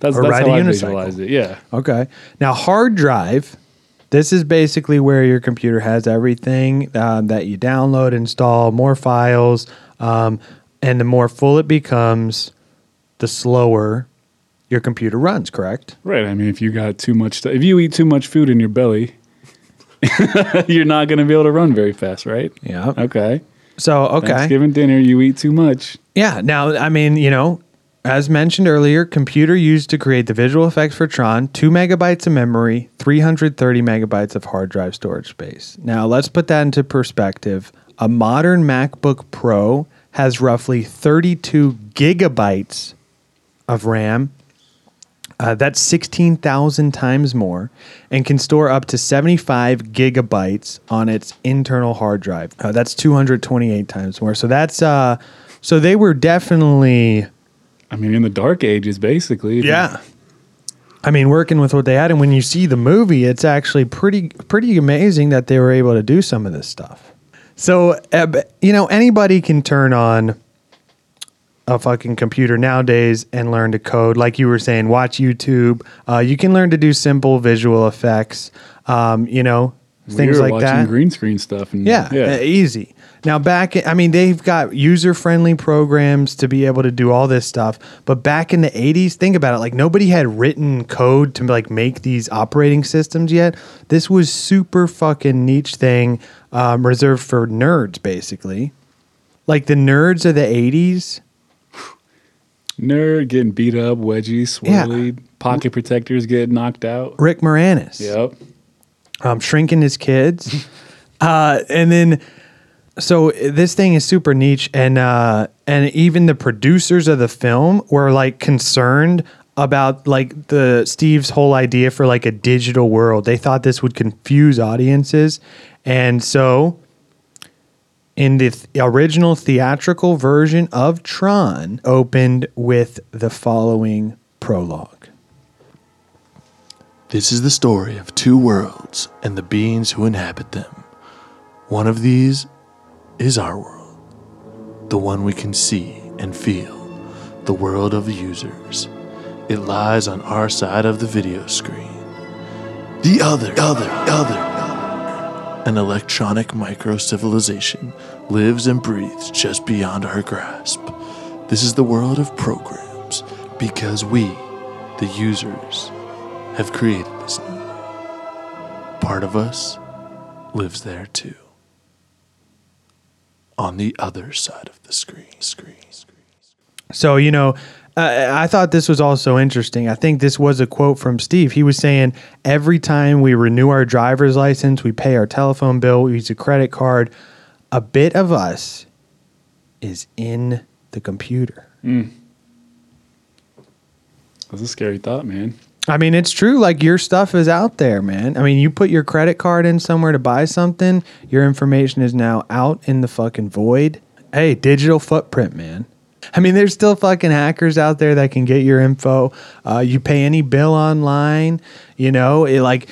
That's, Or that's ride how I unicycle. visualize it. Yeah. Okay. Now, hard drive. This is basically where your computer has everything um, that you download, install, more files, um, and the more full it becomes, the slower your computer runs. Correct? Right. I mean, if you got too much, stu- if you eat too much food in your belly, you're not going to be able to run very fast, right? Yeah. Okay. So, okay. Thanksgiving dinner, you eat too much. Yeah. Now, I mean, you know, as mentioned earlier, computer used to create the visual effects for Tron, two megabytes of memory, 330 megabytes of hard drive storage space. Now, let's put that into perspective. A modern MacBook Pro has roughly 32 gigabytes of RAM. Uh, that's 16,000 times more and can store up to 75 gigabytes on its internal hard drive. Uh, that's 228 times more. So that's uh so they were definitely I mean, in the dark ages, basically. yeah. I mean, working with what they had, and when you see the movie, it's actually pretty pretty amazing that they were able to do some of this stuff. So, uh, you know, anybody can turn on a fucking computer nowadays and learn to code. Like you were saying, watch YouTube. Uh, you can learn to do simple visual effects. Um, you know, things like watching that. green screen stuff. And, Yeah, Yeah. uh, easy. Now back, I mean, they've got user-friendly programs to be able to do all this stuff. But back in the '80s, think about it. Like nobody had written code to like make these operating systems yet. This was super fucking niche thing, um, reserved for nerds, basically. Like the nerds of the '80s. Nerd getting beat up, wedgie, Yeah. swirly, pocket protectors getting knocked out. Rick Moranis. Yep. um, shrinking his kids. uh, and then, so this thing is super niche, and uh, and even the producers of the film were like concerned about like the Steve's whole idea for like a digital world. They thought this would confuse audiences, and so in the th- original theatrical version of Tron opened with the following prologue. This is the story of two worlds and the beings who inhabit them. One of these is our world, the one we can see and feel, the world of the users. It lies on our side of the video screen. The other, other, other, an electronic micro civilization lives and breathes just beyond our grasp. This is the world of programs because we, the users, have created this new. Part of us lives there too. On the other side of the screen. Screen. screen. So, you know, uh, I thought this was also interesting. I think this was a quote from Steve. He was saying, Every time we renew our driver's license, we pay our telephone bill, we use a credit card, a bit of us is in the computer. That's a scary thought, man. I mean, it's true. Like your stuff is out there, man. I mean, you put your credit card in somewhere to buy something, your information is now out in the fucking void. Hey, digital footprint, man. I mean, there's still fucking hackers out there that can get your info. Uh, you pay any bill online, you know, it like,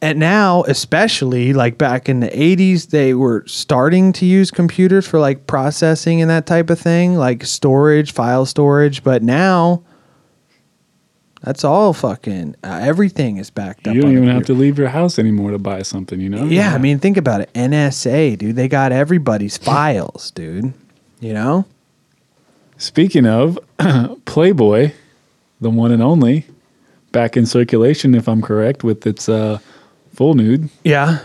and now, especially like back in the 80s, they were starting to use computers for like processing and that type of thing, like storage, file storage. But now, that's all fucking. Uh, everything is backed up. You don't even have to leave your house anymore to buy something, you know? Yeah, I mean, think about it. NSA, dude. They got everybody's files, dude. You know? Speaking of Playboy, the one and only, back in circulation, if I'm correct, with its uh, full nude. Yeah.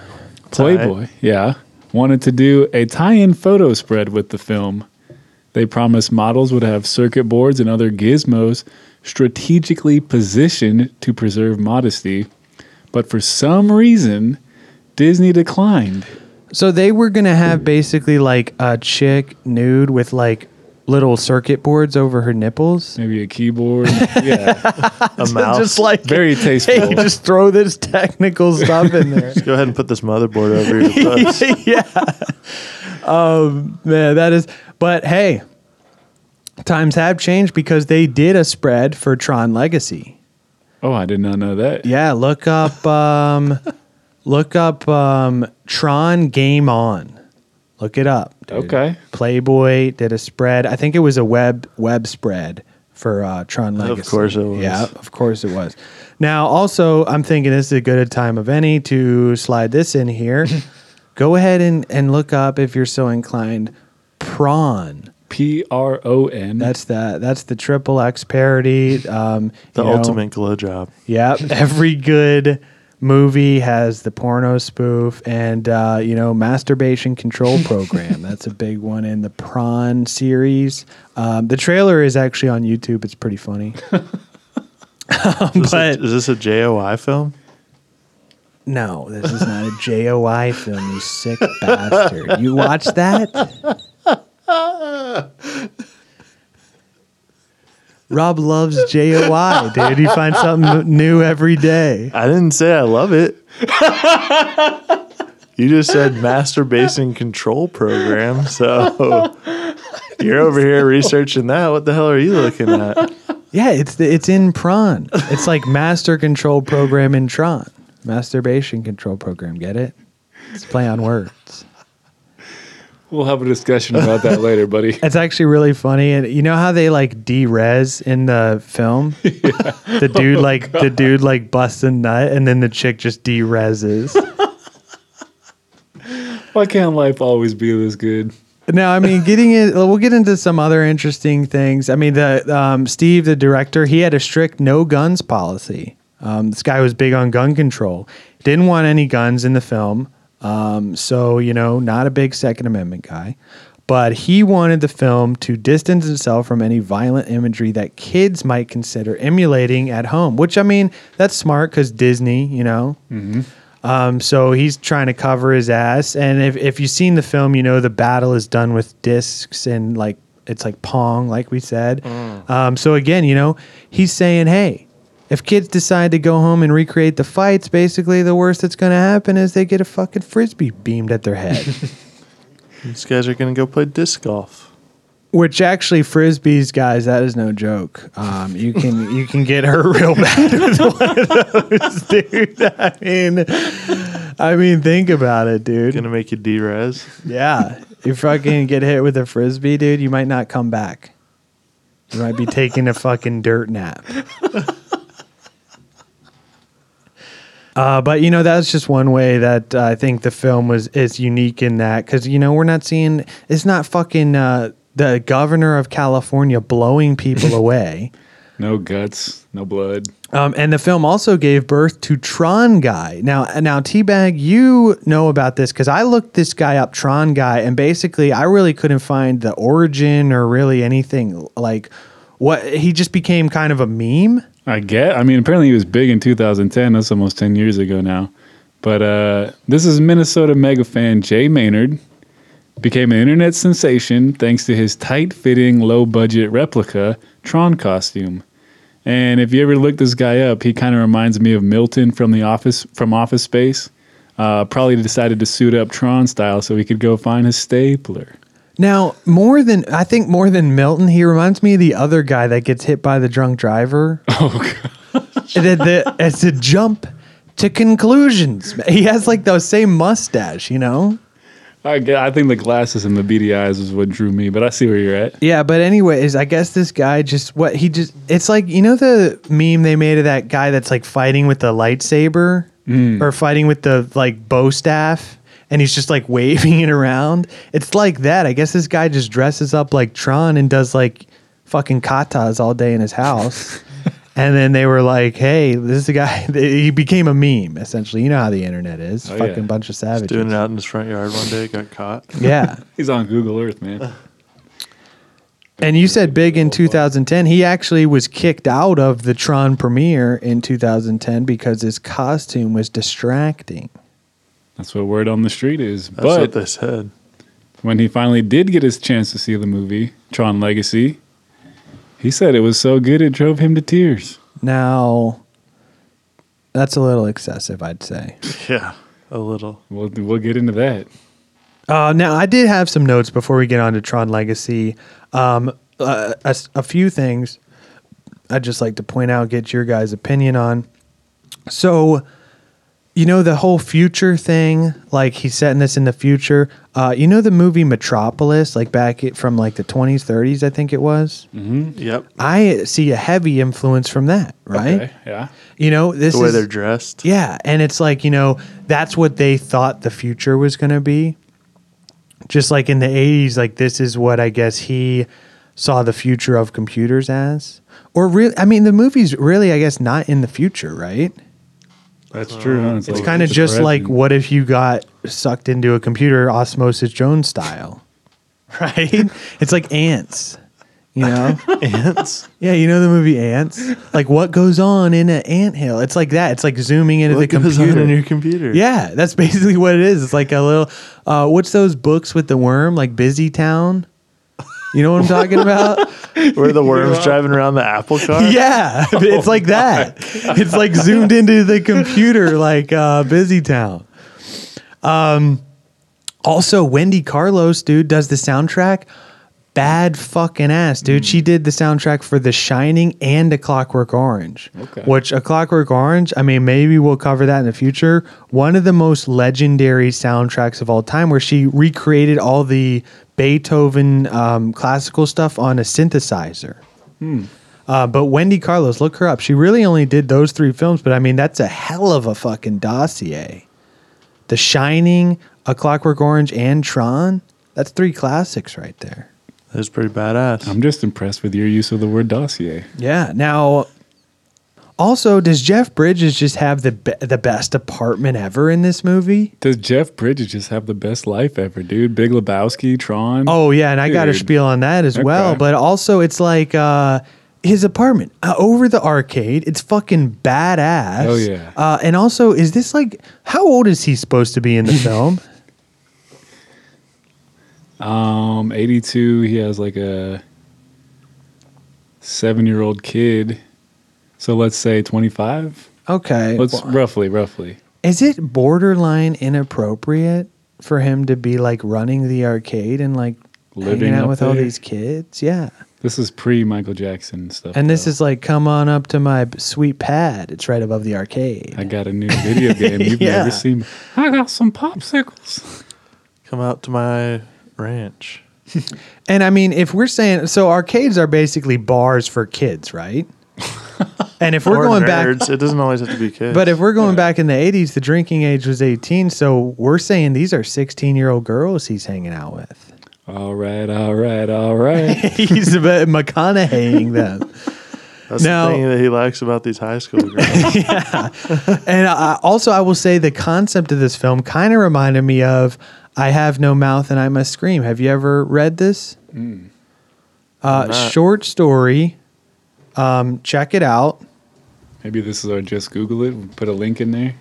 Playboy, yeah, wanted to do a tie-in photo spread with the film. They promised models would have circuit boards and other gizmos strategically positioned to preserve modesty, but for some reason, Disney declined. So they were gonna have basically like a chick nude with like little circuit boards over her nipples. Maybe a keyboard, yeah, A mouse. Just like very tasteful. hey, just throw this technical stuff in there. Go ahead and put this motherboard over your butt. yeah. Um, man, that is. But hey, times have changed because they did a spread for Tron Legacy. oh, I did not know that. Yeah, look up um look up um Tron Game On. Look it up. Dude. Okay. Playboy did a spread. I think it was a web web spread for uh, Tron Legacy. Of course it was. Yeah, of course it was. Now, also, I'm thinking this is a good a time of any to slide this in here. Go ahead and, and look up if you're so inclined. Pron. P R O N. That's the that's the triple X parody. Um, The you know, ultimate glow job. yeah, every good movie has the porno spoof and uh, you know masturbation control program. That's a big one in the Pron series. Um, the trailer is actually on YouTube. It's pretty funny. Is this, But- a, is this a JOI film? No, this is not a JOI film. You sick bastard. You watch that? Rob loves JOI, dude. He finds something new every day. I didn't say I love it. you just said masturbation control program. So you're over here researching that. What the hell are you looking at? Yeah, it's the, it's in Pron. It's like master control program in Tron. Masturbation control program. Get it? It's play on words. We'll have a discussion about that later, buddy. It's actually really funny, and you know how they like de-res in the film. The dude like the dude like busts a nut, and then the chick just de-reses. Why can't life always be this good? No, I mean, getting in, we'll get into some other interesting things. I mean, the um, Steve, the director, he had a strict no guns policy. Um, this guy was big on gun control. Didn't want any guns in the film. Um, so, you know, not a big Second Amendment guy. But he wanted the film to distance itself from any violent imagery that kids might consider emulating at home, which, I mean, that's smart because Disney, you know. Um, so he's trying to cover his ass. And if, if you've seen the film, you know the battle is done with discs and like it's like Pong, like we said. Um, so again, you know, he's saying, hey, if kids decide to go home and recreate the fights, basically the worst that's going to happen is they get a fucking frisbee beamed at their head. These guys are gonna go play disc golf. Which actually frisbees, guys, that is no joke. Um, you can you can get hurt real bad with one of those, dude. I mean, I mean, think about it, dude. Gonna make you D-res. Yeah, you fucking get hit with a frisbee, dude. You might not come back. You might be taking a fucking dirt nap. Uh, but you know that's just one way that uh, I think the film was is unique in that because you know we're not seeing it's not fucking uh, the governor of California blowing people away. No guts, no blood. Um, and the film also gave birth to Tron Guy. Now, now, Teabag, you know about this because I looked this guy up, Tron Guy, and basically, I really couldn't find the origin or really anything like what he just became kind of a meme. I get. I mean, apparently he was big in 2010. That's almost 10 years ago now. But uh, this is Minnesota mega fan Jay Maynard. Became an internet sensation thanks to his tight-fitting, low-budget replica Tron costume. And if you ever look this guy up, he kind of reminds me of Milton from the Office from Office Space. Uh, probably decided to suit up Tron style so he could go find his stapler. Now, more than I think, more than Milton, he reminds me of the other guy that gets hit by the drunk driver. Oh, God. the, the, it's a jump to conclusions. He has like the same mustache, you know. I, I think the glasses and the beady eyes is what drew me, but I see where you're at. Yeah, but anyways, I guess this guy just what he just it's like you know the meme they made of that guy that's like fighting with the lightsaber mm. or fighting with the like bow staff and he's just like waving it around. It's like that. I guess this guy just dresses up like Tron and does like fucking katas all day in his house. and then they were like, "Hey, this is the guy." He became a meme essentially. You know how the internet is. Oh, fucking yeah. bunch of savages. Doing it out in his front yard one day, got caught. Yeah. He's on Google Earth, man. And you said big in 2010. He actually was kicked out of the Tron premiere in 2010 because his costume was distracting. That's what word on the street is. That's what but they said. when he finally did get his chance to see the movie Tron Legacy, he said it was so good it drove him to tears. Now, that's a little excessive, I'd say. Yeah, a little. We'll we'll get into that. Uh, now, I did have some notes before we get on to Tron Legacy. Um, uh, a, s- a few things I'd just like to point out, get your guys' opinion on. So, you know, the whole future thing, like he's setting this in the future. Uh, you know, the movie Metropolis, like back it, from like the 20s, 30s, I think it was. Yep. I see a heavy influence from that, right? Okay, yeah. You know, this The way is they're dressed. yeah, and it's like, you know, that's what they thought the future was going to be. Just like in the 80s, like this is what I guess he saw the future of computers as. Or really, I mean, the movie's really, I guess, not in the future, right? That's true. huh? It's like kind of just like what if you got sucked into a computer osmosis Jones style, right? it's like ants, you know? Ants. yeah, you know the movie Antz? Like what goes on in an ant hill? It's like that. It's like zooming into What the goes on computer. in your computer? Yeah, that's basically what it is. It's like a little. Uh, what's those books with the worm? Like Busy Town. You know what I'm talking about? Where the worm's driving around the apple cart. yeah, it's like that. It's like zoomed into the computer, like uh, Busy Town. Um, also, Wendy Carlos, dude, does the soundtrack. Bad fucking ass, dude. She did the soundtrack for The Shining and A Clockwork Orange. Okay. Which A Clockwork Orange, I mean, maybe we'll cover that in the future. One of the most legendary soundtracks of all time, where she recreated all the Beethoven um, classical stuff on a synthesizer. Uh, but Wendy Carlos, look her up. She really only did those three films, but I mean, that's a hell of a fucking dossier. The Shining, A Clockwork Orange, and Tron. That's three classics right there. That's pretty badass. I'm just impressed with your use of the word dossier. Yeah. Now, also, does Jeff Bridges just have the be- the best apartment ever in this movie? Does Jeff Bridges just have the best life ever, dude? Big Lebowski, Tron. Oh yeah, and I got a spiel on that as well. But also, it's like uh, his apartment uh, over the arcade. It's fucking badass. Oh, yeah. Uh, and also, is this like how old is he supposed to be in the film? Um, 82. He has like a seven-year-old kid. So let's say 25. Okay. Let's Well, roughly, roughly. is it borderline inappropriate for him to be like running the arcade and like Living hanging out up with all these kids? Yeah. This is pre Michael Jackson stuff. And this though. is like, come on up to my sweet pad. It's right above the arcade. I got a new video game you've Yeah. never seen. I got some popsicles. Come out to my ranch. And I mean, if we're saying so, arcades are basically bars for kids, right? And if we're Or going back, it doesn't always have to be kids. but if we're going back in the '80s, the drinking age was 18. So we're saying these are 16 year old girls he's hanging out with. All right, all right, all right. he's about McConaugheying them. that's now- the thing that he likes about these high school girls. And I, also, I will say the concept of this film kind of reminded me of "I Have No Mouth and I Must Scream." Have you ever read this? Uh, short story. Um, check it out. Maybe this is our just Google it. Put a link in there.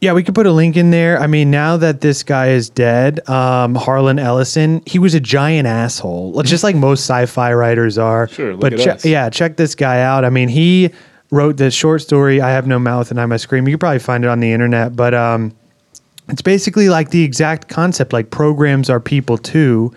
Yeah, we could put a link in there. I mean, now that this guy is dead, um, Harlan Ellison, he was a giant asshole, just like most sci-fi writers are. Sure, look but at che- us. yeah, check this guy out. I mean, he wrote this short story, "I Have No Mouth and I Must Scream." You could probably find it on the internet, but um, it's basically like the exact concept. Like programs are people too,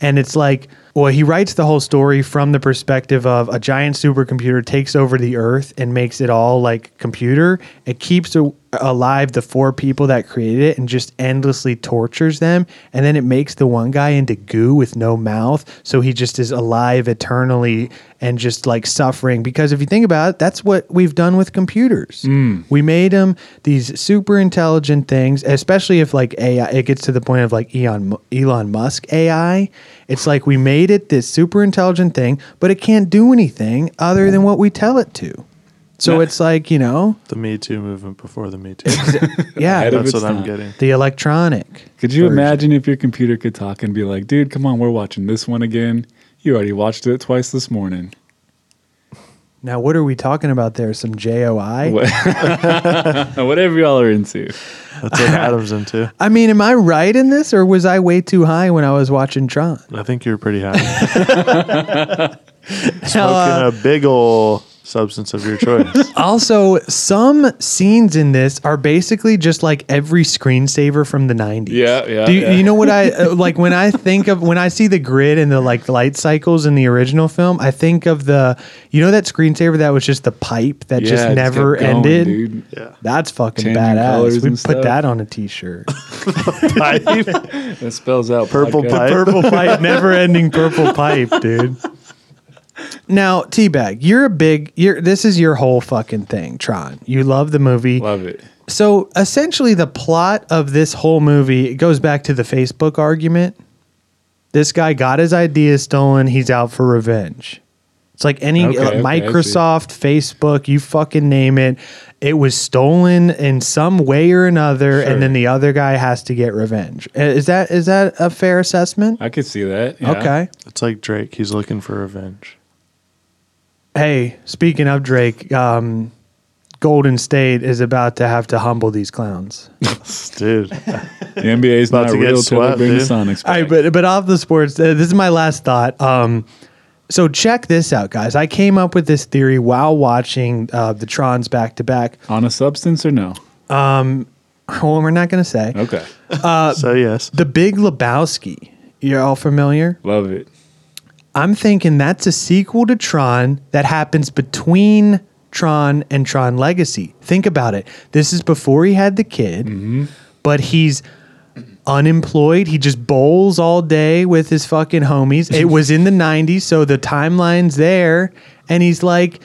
and it's like. Well, he writes the whole story from the perspective of a giant supercomputer takes over the earth and makes it all like computer. It keeps alive the four people that created it and just endlessly tortures them. And then it makes the one guy into goo with no mouth. So he just is alive eternally and just like suffering. Because if you think about it, that's what we've done with computers. Mm. We made them these super intelligent things, especially if like AI, it gets to the point of like Elon, Elon Musk AI. It's like we made it this super intelligent thing, but it can't do anything other than what we tell it to. So it's like, you know, the Me Too movement before the Me Too. yeah, Ahead of That's its what I'm time. getting. the electronic. Could you version. imagine if your computer could talk and be like, dude, come on, we're watching this one again. You already watched it twice this morning. Now, what are we talking about there? Some JOI? What- Whatever y'all are into. That's what Adam's into. I mean, am I right in this, or was I way too high when I was watching Tron? I think you're pretty high. Smoking uh, a big ol' substance of your choice. also, some scenes in this are basically just like every screensaver from the '90s. Yeah, yeah, Do you, yeah. you know what I uh, like when I think of when I see the grid and the like light cycles in the original film? I think of the you know that screensaver that was just the pipe that Yeah, just never going, ended. dude. Yeah. That's fucking Changing badass. We put stuff. that on a t-shirt. Pipe. that spells out Purple podcast. pipe. purple pipe, never ending purple pipe, dude. Now, Teabag, you're a big you're this is your whole fucking thing, Tron. You love the movie. Love it. So essentially the plot of this whole movie it goes back to the Facebook argument. This guy got his ideas stolen, he's out for revenge. It's like any Okay, okay, Microsoft, Facebook, you fucking name it. It was stolen in some way or another, Sure. and then the other guy has to get revenge. Uh, Is that is that a fair assessment? I could see that. yeah. Okay. It's like Drake. He's looking for revenge. Hey, speaking of Drake, um, Golden State is about to have to humble these clowns. Dude. The NBA is About not to get real till they swept, bring the dude. Sonics All right, back. but but off the sports, uh, this is my last thought. Um, so check this out, guys. I came up with this theory while watching uh, the Trons back to back. On a substance or no? Well, we're not going to say Okay. so yes. the Big Lebowski. You're all familiar. Love it. I'm thinking that's a sequel to Tron that happens between Tron and Tron Legacy. Think about it. This is before he had the kid, but he's unemployed. He just bowls all day with his fucking homies. It was in the 90s, so the timeline's there. And he's like,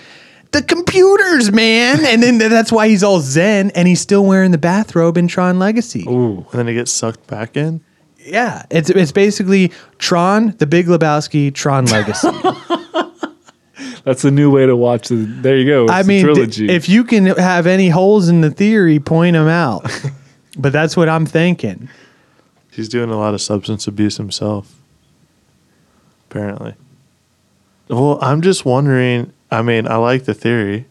the computers, man. And then that's why he's all zen and he's still wearing the bathrobe in Tron Legacy. Ooh. And then he gets sucked back in. Yeah, it's it's basically Tron, The Big Lebowski, Tron Legacy. That's a new way to watch the. There you go. It's I a mean, th- if you can have any holes in the theory, point them out. but that's what I'm thinking. He's doing a lot of substance abuse himself. Apparently. Well, I'm just wondering. I mean, I like the theory,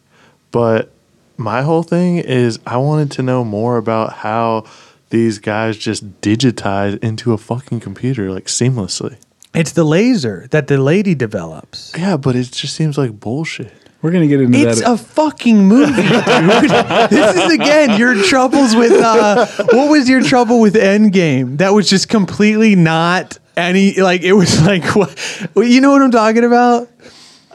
but my whole thing is I wanted to know more about how these guys just digitize into a fucking computer like seamlessly. It's the laser that the lady develops. Yeah, but it just seems like bullshit. We're gonna get into that. It's that. a fucking movie, dude. this is again your troubles with uh what was your trouble with Endgame? That was just completely not any like it was like what you know what I'm talking about?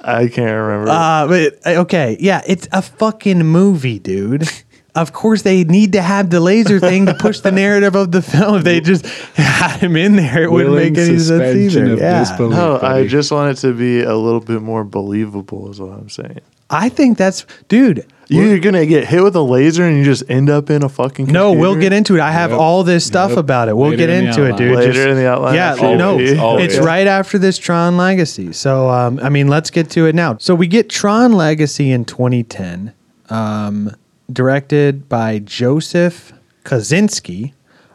I can't remember. Uh but okay, yeah, it's a fucking movie, dude. Of course, they need to have the laser thing to push the narrative of the film. If they just had him in there, it wouldn't Willing make any sense suspension either. of Yeah. disbelief. no, I just want it to be a little bit more believable, is what I'm saying. I think that's, dude. You're gonna get hit with a laser and you just end up in a fucking. No, we'll get into it. I have Yep. all this stuff Yep. about it. We'll Later get in the into it, dude. Later in the outline Yeah, after no, Always, always. it's right after this Tron Legacy. So, um, I mean, let's get to it now. So we get Tron Legacy in 2010, um, directed by Joseph Kosinski,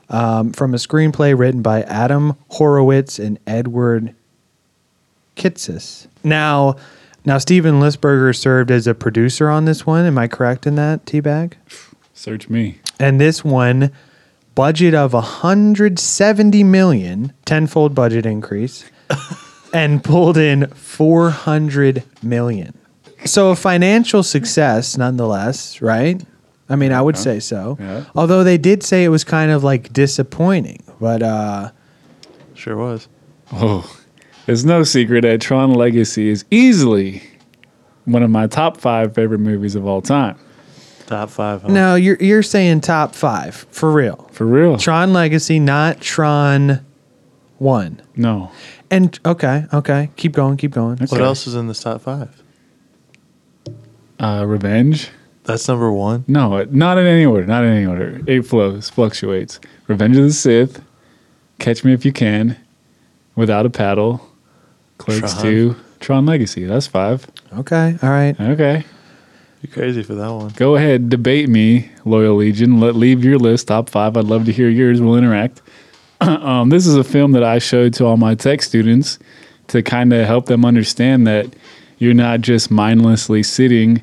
um, from a screenplay written by Adam Horowitz and Edward Kitsis. Now, now Steven Lisberger served as a producer on this one. Am I correct in that, Teabag? Search me. and this one budget of 170 million tenfold budget increase and pulled in 400 million so a financial success nonetheless right i mean i would say so Yeah. although they did say it was kind of like disappointing but uh Sure was. Oh, it's no secret that Tron Legacy is easily one of my top five favorite movies of all time. Top five. Huh? no you're you're saying top 5 for real For real. tron legacy not tron 1 no. and okay okay keep going keep going What else is in this top five? Uh, Revenge. That's number one. No, not in any order. Not in any order. It flows, fluctuates. Revenge of the Sith, Catch Me If You Can, Without a Paddle, Clerks Tron. 2, Tron Legacy. That's five. okay all right Okay. You're crazy for that one. Go ahead, debate me, Loyal Legion. Let leave your list top five. I'd love to hear yours. We'll interact. um, this is a film that I showed to all my tech students to kind of help them understand that you're not just mindlessly sitting,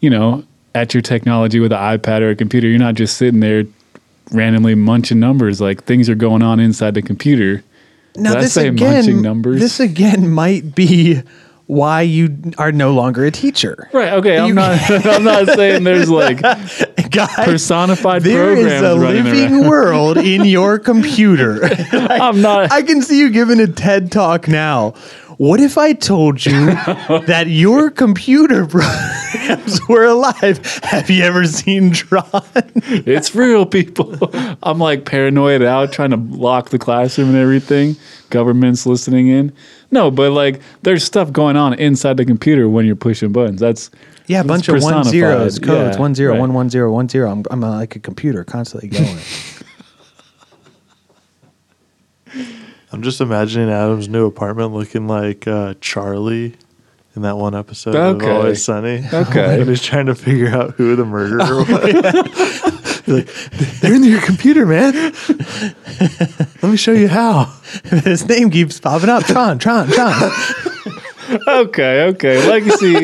you know, at your technology with an iPad or a computer. You're not just sitting there randomly munching numbers. Like things are going on inside the computer. Now Did I this say again, munching numbers? this again might be why you are no longer a teacher. Right. Okay. I'm You- not. I'm not saying there's like Guys, personified there is a living around. world in your computer. I'm not. I can see you giving a TED talk now. What if I told you that your computer programs were alive? Have you ever seen Tron? it's real, people. I'm like paranoid out, trying to lock the classroom and everything. Government's listening in. No, but like there's stuff going on inside the computer when you're pushing buttons. That's Yeah, a bunch of one zeros, codes, Yeah, one zero, right. one one zero, one zero. I'm, I'm like a computer, constantly going. I'm just imagining Adam's new apartment looking like uh, Charlie in that one episode of Okay. Always Sunny. Okay. and he's trying to figure out who the murderer was. like, they're in your computer, man. Let me show you how. His name keeps popping up. Tron, Tron, Tron. Okay, okay. Legacy.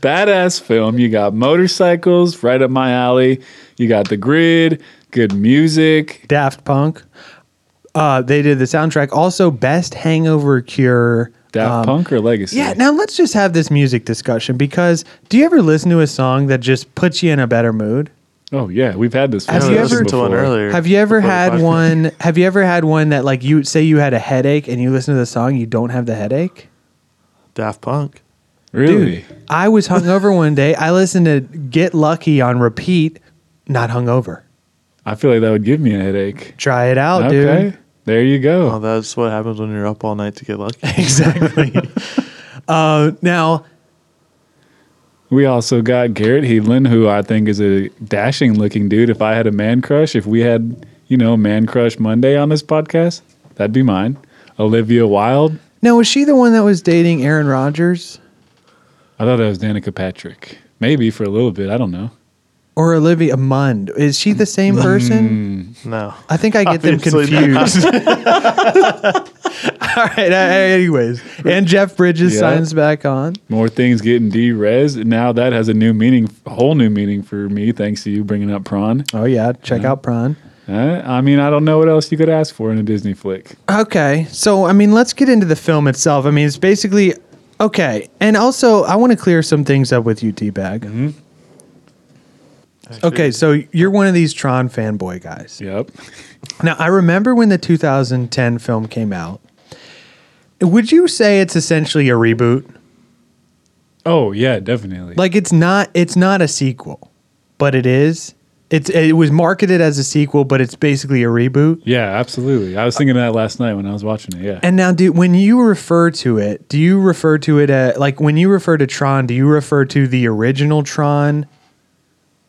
Badass film. You got motorcycles right up my alley. You got the grid, good music. Daft Punk. Uh, they did the soundtrack. Also, best hangover cure. Daft um, Punk or Legacy? Yeah, now let's just have this music discussion because do you ever listen to a song that just puts you in a better mood? Oh yeah, we've had this. Have I you ever- listening to one earlier. Have you ever had one? Have you ever had one that like you say you had a headache and you listen to the song, you don't have the headache? Daft Punk. Really? Dude, I was hungover one day. I listened to Get Lucky on repeat, not hungover. I feel like that would give me a headache. Try it out, okay, dude. There you go. Oh, that's what happens when you're up all night to get lucky. Exactly. uh, now, We also got Garrett Hedlund, who I think is a dashing looking dude. If I had a man crush, if we had, you know, man crush Monday on this podcast, that'd be mine. Olivia Wilde. now was she the one that was dating Aaron Rodgers I thought that was Danica Patrick. Maybe for a little bit. I don't know. Or Olivia Munn? Is she the same person? No. I think I get them confused. All right. uh, anyways, and Jeff Bridges Yeah. signs back on. More things getting de-res. Now that has a new meaning, a whole new meaning for me, thanks to you bringing up prawn. Oh yeah, check out Pron. Uh, I mean, I don't know what else you could ask for in a Disney flick. Okay, so I mean, let's get into the film itself. I mean, it's basically Okay, and also I want to clear some things up with you, T Bag. Okay, so you're one of these Tron fanboy guys. Yep. Now I remember when the 2010 film came out. Would you say it's essentially a reboot? Oh yeah, definitely. Like it's not it's not a sequel, but it is. It's it was marketed as a sequel, but it's basically a reboot. yeah, absolutely. I was thinking that last night when I was watching it. Yeah. And now, do when you refer to it, do you refer to it at like when you refer to Tron? Do you refer to the original Tron?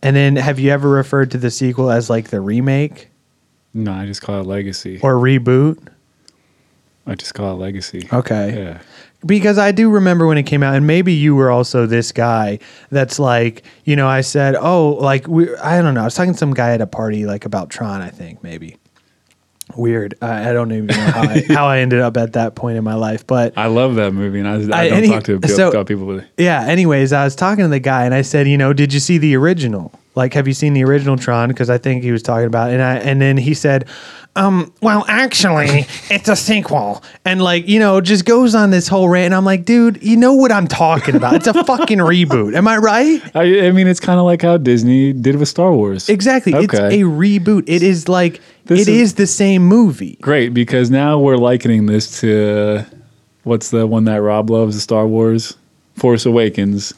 And then, have you ever referred to the sequel as like the remake no, I just call it Legacy. or reboot? I just call it Legacy. Okay. Yeah. Because I do remember when it came out, and maybe you were also this guy that's like, you know, I said, oh, like, we, I don't know. I was talking to some guy at a party, like, about Tron, I think, maybe. Weird. I, I don't even know how I, how I ended up at that point in my life. But I love that movie, and I, I, I- don't any- talk to people, so- people yeah, anyways, I was talking to the guy, and I said, you know, did you see the original? Like, have you seen the original Tron? Because I think he was talking about, it. and I, and then he said, um, well, actually, it's a sequel, and like, you know, just goes on this whole rant. And I'm like, dude, you know what I'm talking about? It's a fucking reboot. Am I right? I, I mean, it's kind of like how Disney did with Star Wars. Exactly. It's a reboot. It is like This it is- is the same movie. Great, because now we're likening this to what's the one that Rob loves, the Star Wars, Force Awakens.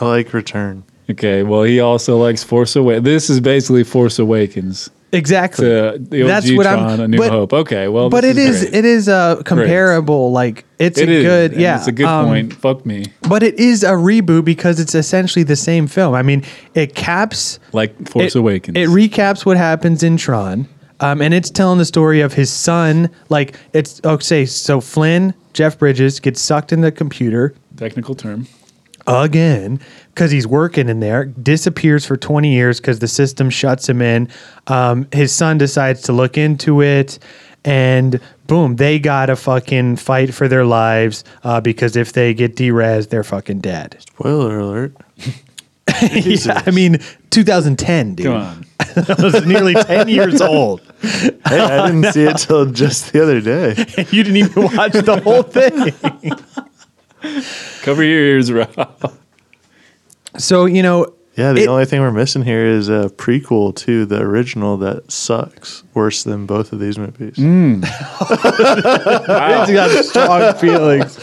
I like Return. Okay, well, he also likes Force Awakens. This is basically Force Awakens Exactly. That's what I'm- A New but- Hope. Okay, well, but it is great. it is uh comparable. Like it's It a is, good yeah. It's a good um, point. Fuck me. But it is a reboot because it's essentially the same film. I mean, it caps Like Force it, Awakens. It recaps what happens in Tron. Um, and it's telling the story of his son. Like it's okay, so Flynn, Jeff Bridges, gets sucked in the computer Technical term. Again because he's working in there, disappears for 20 years because the system shuts him in. Um, his son decides to look into it, and boom, they gotta fucking fight for their lives uh, because if they get derez, they're fucking dead. Spoiler alert. yeah, I mean, 2010, dude. Come on. I was nearly 10 years old. Hey, I didn't see it till just the other day. you didn't even watch the whole thing. Cover your ears, Rob. So, you know, Yeah, the It- only thing we're missing here is a prequel to the original that sucks worse than both of these movies. Mm. It's got strong feelings.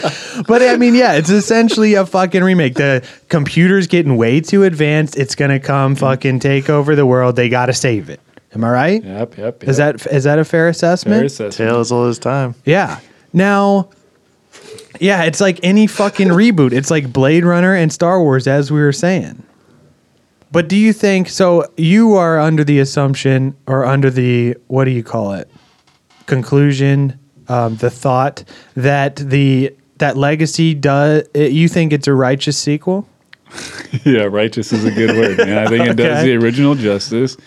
But I mean, yeah, it's essentially a fucking remake. The computer's getting way too advanced. It's gonna come mm. fucking take over the world. They gotta save it. Am I right? Yep, yep. Is that is that a fair assessment? Fair assessment. Tale as old as time. Yeah. Now, yeah, it's like any fucking reboot. It's like Blade Runner and Star Wars, as we were saying. But do you think so? You are under the assumption, or under the what do you call it? Conclusion, um, the thought that the that legacy does. You think it's a righteous sequel? Yeah, righteous is a good word. Man. I think it does the original justice,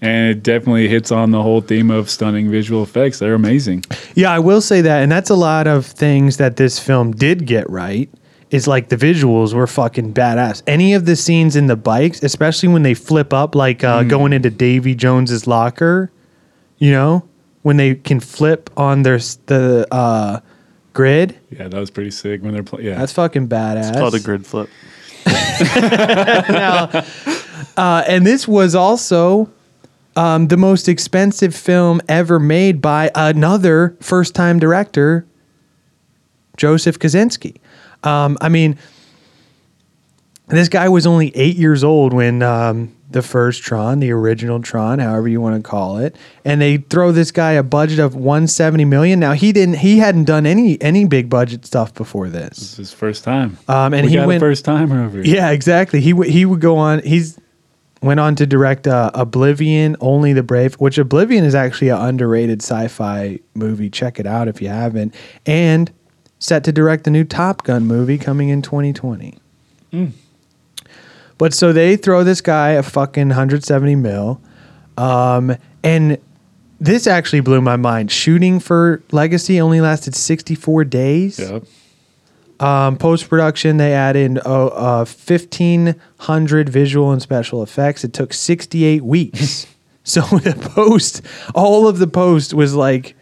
and it definitely hits on the whole theme of stunning visual effects. They're amazing. Yeah, I will say that, and that's a lot of things that this film did get right. Is like the visuals were fucking badass. Any of the scenes in the bikes, especially when they flip up, like uh, going into Davy Jones's locker, you know, when they can flip on their the uh, grid. Yeah, that was pretty sick when they're playing. Yeah, That's fucking badass. It's called a grid flip. Uh, and this was also um, the most expensive film ever made by another first time director, Joseph Kosinski. Um, I mean, this guy was only eight years old when um, the first Tron, the original Tron, however you want to call it, and they throw this guy a budget of 170 million. Now he didn't, he hadn't done any any big budget stuff before this. This is his first time. Um, and we he got went- a first timer over here. Yeah, exactly. He w- he would go on. He's went on to direct uh, Oblivion, Only the Brave, which Oblivion is actually an underrated sci-fi movie. Check it out if you haven't. And set to direct the new Top Gun movie coming in 2020. But so they throw this guy a fucking 170 mil, um, and this actually blew my mind. Shooting for Legacy only lasted 64 days. Yep. Um, Post production, they added uh, uh, 1,500 visual and special effects. It took 68 weeks. so the post, all of the post was like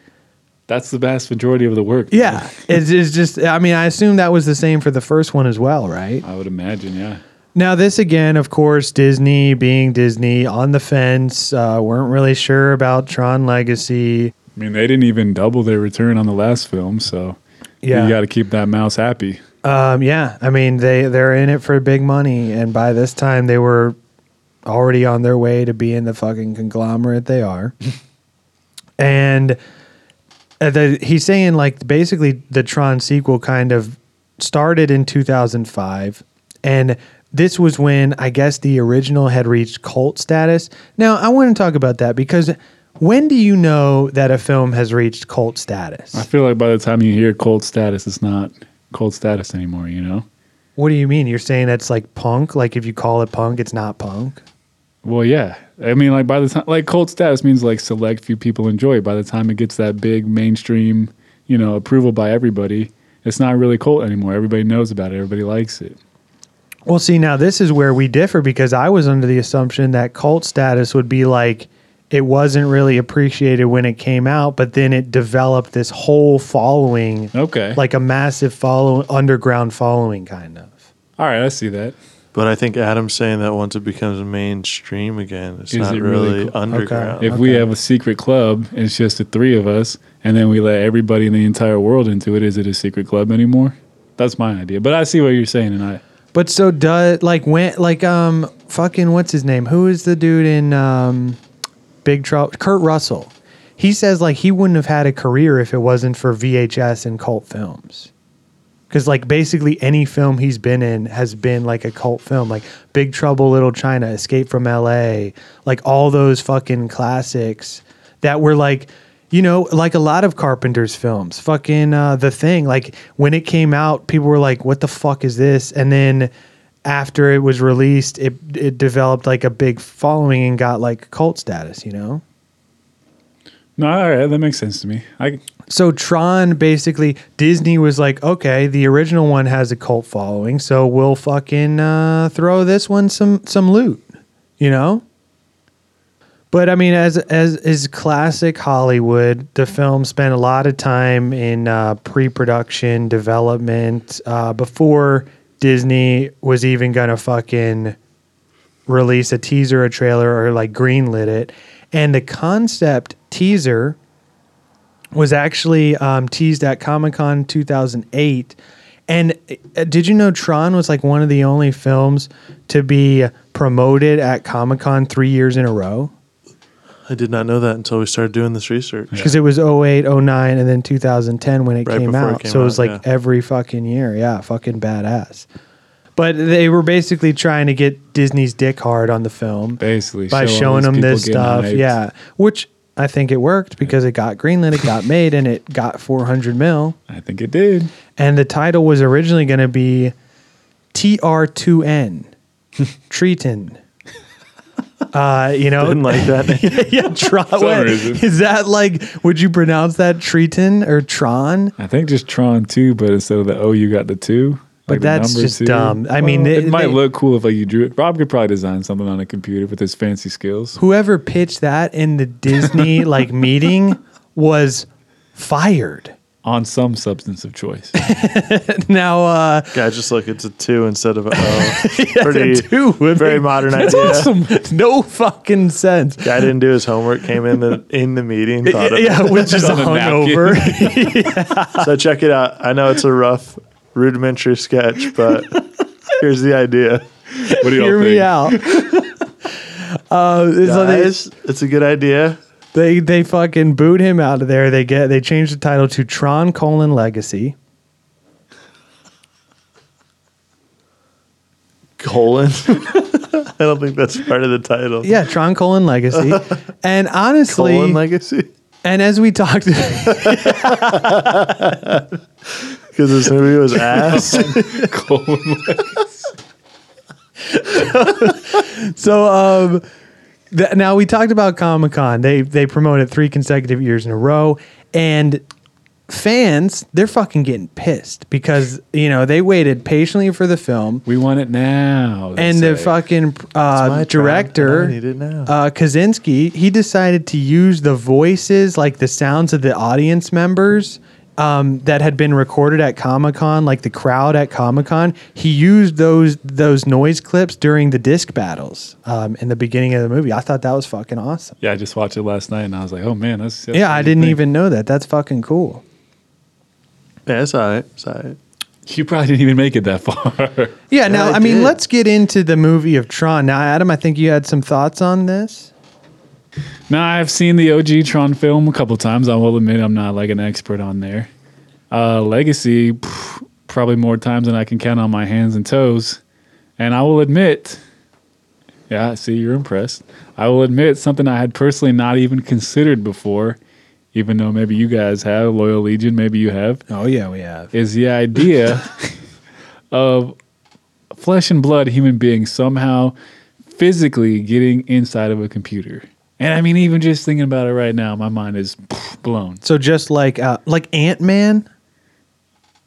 That's the vast majority of the work. Yeah, it's, it's just. I mean, I assume that was the same for the first one as well, right? I would imagine. Yeah. Now, this again, of course, Disney being Disney on the fence, uh, weren't really sure about Tron Legacy. I mean, they didn't even double their return on the last film, so Yeah. you got to keep that mouse happy. Um, yeah, I mean they they're in it for big money, and by this time they were already on their way to being the fucking conglomerate they are. and uh, the, he's saying like basically the Tron sequel kind of started in 2005, and this was when I guess the original had reached cult status. Now I want to talk about that because. When do you know that a film has reached cult status? I feel like by the time you hear cult status, it's not cult status anymore. You know. What do you mean? You're saying that's like punk? Like if you call it punk, it's not punk? Well, yeah. I mean, like by the time, like cult status means like select few people enjoy it. By the time it gets that big mainstream, you know, approval by everybody, it's not really cult anymore. Everybody knows about it. Everybody likes it. Well, see, now this is where we differ because I was under the assumption that cult status would be like it wasn't really appreciated when it came out, but then it developed this whole following, Okay. like a massive follow underground following, kind of. all right, I see that. But I think Adam's saying that once it becomes mainstream again, it's Is not it really really, cool? underground. If we have a secret club and it's just the three of us, and then we let everybody in the entire world into it, is it a secret club anymore? That's my idea. But I see what you're saying, and I But so does like when like um fucking what's his name? Who is the dude in um Big Trouble? Kurt Russell. He says like he wouldn't have had a career if it wasn't for VHS and cult films. Cuz like basically any film he's been in has been like a cult film like Big Trouble Little China, Escape from LA, like all those fucking classics that were like you know, like a lot of Carpenter's films, fucking uh, The Thing. Like when it came out, people were like, "What the fuck is this?" And then after it was released, it it developed like a big following and got like cult status. You know. no, all right, that makes sense to me. I So Tron basically Disney was like, okay, the original one has a cult following, so we'll fucking uh, throw this one some some loot, you know. But I mean, as as is classic Hollywood, the film spent a lot of time in uh, pre-production development uh, before Disney was even gonna fucking release a teaser, a trailer, or like greenlit it. And the concept teaser was actually um, teased at Comic Con 2008. And uh, did you know Tron was like one of the only films to be promoted at Comic Con three years in a row? I did not know that until we started doing this research. Because it was 08, 09, and then 2010 when it Right came before it out. came so it was out, like yeah. every fucking year. Yeah, fucking badass. But they were basically trying to get Disney's dick hard on the film. basically by show showing them this stuff. hyped. Yeah, which I think it worked because it got greenlit, it got made, and it got 400 mil. I think it did. And the title was originally going to be TR2N, Triton. Uh, you know, Didn't like that. yeah, Tron. what- Is that like? Would you pronounce that Triton or Tron? I think just Tron two, but instead of the O, you got the two. But like the that's just two. dumb. I mean, they- it might they- look cool if like you drew it. Rob could probably design something on a computer with his fancy skills. Whoever pitched that in the Disney like meeting was fired. On some substance of choice. Now, uh, Guy, just look, it's a two instead of a O. Pretty, two would very make- modern That's idea. awesome. no fucking sense. Guy didn't do his homework, came in the in the meeting, thought of Yeah, which is On a hungover. So check it out. I know it's a rough, rudimentary sketch, but here's the idea. What do y'all Hear think? me out. Uh, so they, Guys, it's a good idea. They they fucking boot him out of there. They get they changed the title to Tron colon Legacy. Colon. I don't think that's part of the title. Yeah, Tron colon Legacy. and honestly, Colon legacy. and as we talked, Because this movie was ass. so um, th- now we talked about Comic Con. They they promoted three consecutive years in a row, and fans, they're fucking getting pissed because you know they waited patiently for the film, We want it now. they and the say. fucking uh, director, time, and I need it uh, Kosinski, he decided to use the voices, like the sounds of the audience members. Um, that had been recorded at Comic Con, like the crowd at Comic Con, he used those those noise clips during the disc battles um, in the beginning of the movie. I thought that was fucking awesome. Yeah, I just watched it last night and I was like, oh man, that's, that's yeah, I didn't think. even know that. That's fucking cool. Yeah, it's all right. It's all right. You probably didn't even make it that far. Yeah, now I I, mean, let's get into the movie of Tron. Now, Adam, I think you had some thoughts on this. Now I've seen the OG Tron film a couple times. I will admit I'm not like an expert on there. Uh, Legacy, pff, probably more times than I can count on my hands and toes. And I will admit, yeah, I see you're impressed. I will admit something I had personally not even considered before, even though maybe you guys have Loyal Legion, maybe you have. Oh yeah, we have. is the idea of flesh and blood human beings somehow physically getting inside of a computer. And I mean, even just thinking about it right now, my mind is blown. So just like uh, like Ant Man.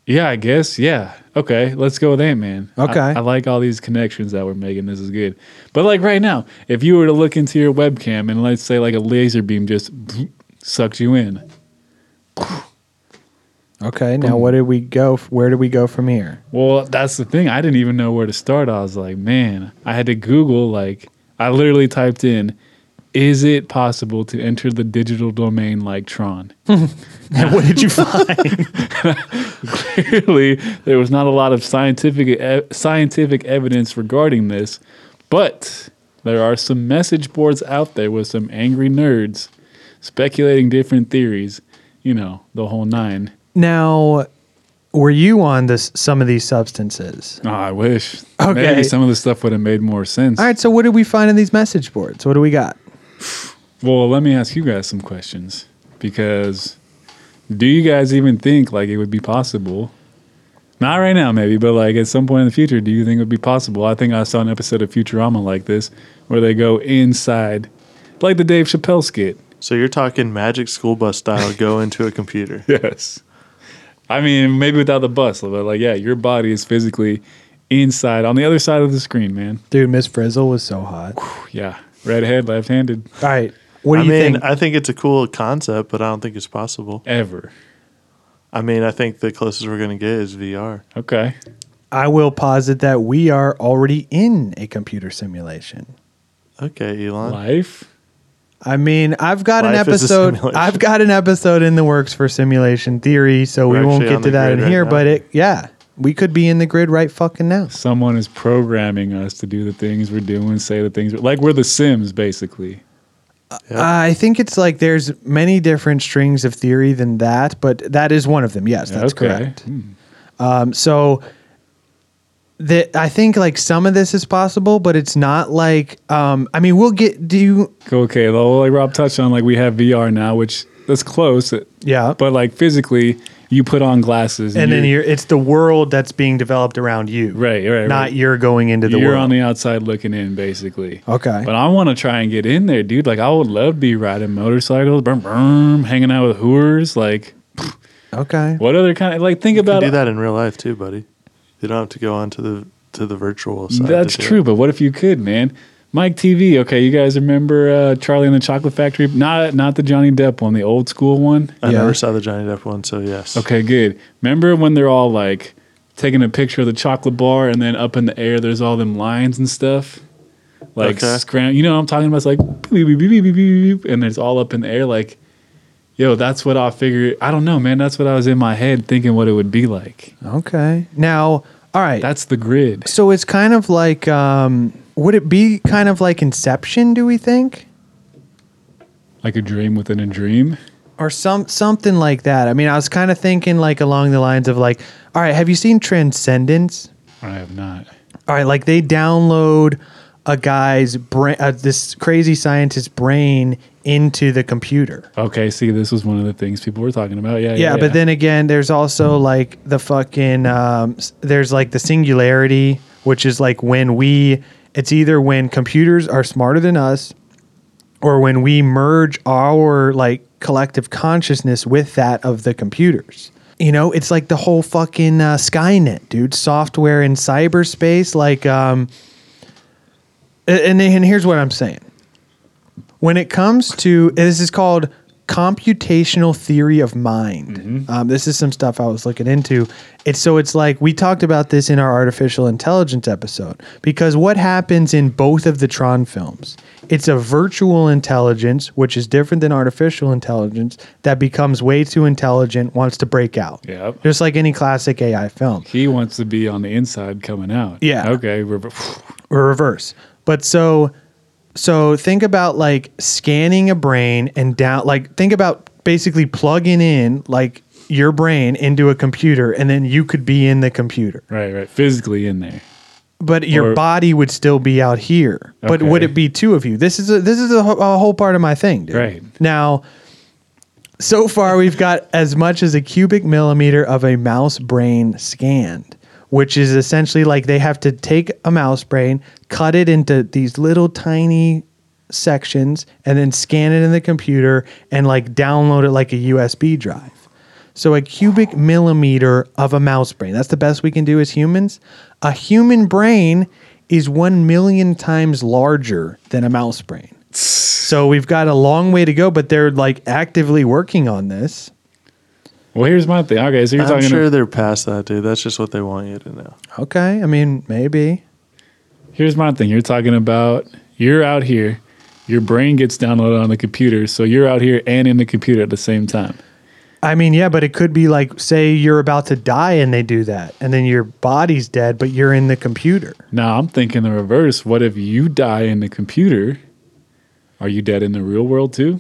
Yeah, I guess. Yeah. Okay. Let's go with Ant Man. Okay. I, I like all these connections that we're making. This is good. But like right now, if you were to look into your webcam and let's say like a laser beam just sucked you in, Okay, now what did we go? Where do we go from here? Well, that's the thing. I didn't even know where to start. I was like, man, I had to Google, like, I literally typed in, is it possible to enter the digital domain like Tron? And what did you find? Clearly, there was not a lot of scientific e- scientific evidence regarding this, but there are some message boards out there with some angry nerds speculating different theories. You know, the whole nine. now, were you on this some of these substances? Oh, I wish. Okay. Maybe some of the stuff would have made more sense. All right, so what did we find in these message boards? What do we got? Well, let me ask you guys some questions because do you guys even think like it would be possible? Not right now, maybe, but like at some point in the future, do you think it would be possible? I think I saw an episode of Futurama like this where they go inside, like the Dave Chappelle skit. So you're talking magic school bus style go into a computer. Yes. I mean, maybe without the bus, but like, yeah, your body is physically inside on the other side of the screen, man. Dude, Miss Frizzle was so hot. All Yeah. Redhead, left handed, right, what do I you mean, think? I think it's a cool concept, but I don't think it's possible. ever. I mean, I think the closest we're going to get is VR. Okay. I will posit that we are already in a computer simulation. Okay, Elon. Life. I mean, I've got an Life is a episode. I've got an episode in the works for simulation theory, so We're we won't get to that in right here. now. But it, yeah, we could be in the grid right fucking now. someone is programming us to do the things we're doing, say the things we're, like we're the Sims, basically. I think it's like there's many different strings of theory than that, but that is one of them. Yes, that's Okay. correct. Um, so that I think like some of this is possible, but it's not like. Um, I mean, we'll get. Do you? Okay, well, like Rob touched on, like we have VR now, which that's close, Yeah. but like physically, you put on glasses, and then you're, it's the world that's being developed around you, right, right, Not right. you're going into the world. you're world. on the outside looking in, basically. Okay. But I want to try and get in there, dude. Like I would love to be riding motorcycles, brum, brum, hanging out with hooers. Like okay. what other kind of like think You can about do that in real life too, buddy. You don't have to go on to the to the virtual side. That's true, it. but what if you could, man? Mike Teavee. Okay, you guys remember uh, Charlie and the Chocolate Factory? Not not the Johnny Depp one, the old school one. I Yeah. never saw the Johnny Depp one, so yes. Okay, good. Remember when they're all like taking a picture of the chocolate bar, and then up in the air, there's all them lines and stuff, like Okay. scram. You know what I'm talking about? It's like beep, beep, beep, beep, beep, beep, beep, and it's all up in the air. Like, yo, that's what I figured. I don't know, man. That's what I was in my head thinking what it would be like. Okay. Now, all right. That's the grid. so it's kind of like. Um, would it be kind of like Inception? Do we think? Like a dream within a dream. or some something like that. I mean, I was kind of thinking like along the lines of like, all right, have you seen Transcendence? I have not. All right, like they download a guy's brain, uh, this crazy scientist's brain into the computer. Okay, see, this was one of the things people were talking about. Yeah, Yeah, yeah. but then again, there's also like the fucking um, there's like the singularity, which is like when we it's either when computers are smarter than us or when we merge our like collective consciousness with that of the computers. You know, it's like the whole fucking uh, Skynet, dude. Software in cyberspace, like, um, and, and here's what I'm saying. When it comes to this is called computational theory of mind. Um, this is some stuff I was looking into. It's so it's like we talked about this in our artificial intelligence episode because what happens in both of the Tron films? It's a virtual intelligence, which is different than artificial intelligence, that becomes way too intelligent, wants to break out. Yep. Just like any classic AI film. He wants to be on the inside coming out. Yeah. Okay. We're, or reverse. But so so think about like scanning a brain and down like think about basically plugging in like your brain into a computer and then you could be in the computer. right, right. Physically in there. But your Or- body would still be out here. But would it be two of you? This is a, this is a, a whole part of my thing, dude. Right. Now so far we've got as much as a cubic millimeter of a mouse brain scanned which is essentially like they have to take a mouse brain cut it into these little tiny sections and then scan it in the computer and like download it like a usb drive. So a cubic millimeter of a mouse brain. That's the best we can do as humans. A human brain is 1 million times larger than a mouse brain. So we've got a long way to go, but they're like actively working on this. Well, here's my thing. Okay, so you're I'm talking. sure they're past that, dude. That's just what they want you to know. Okay, I mean maybe. here's my thing. You're talking about you're out here, your brain gets downloaded on the computer, so you're out here and in the computer at the same time. I mean, yeah, but it could be like say you're about to die and they do that, and then your body's dead, but you're in the computer. Now I'm thinking the reverse. What if you die in the computer? Are you dead in the real world too?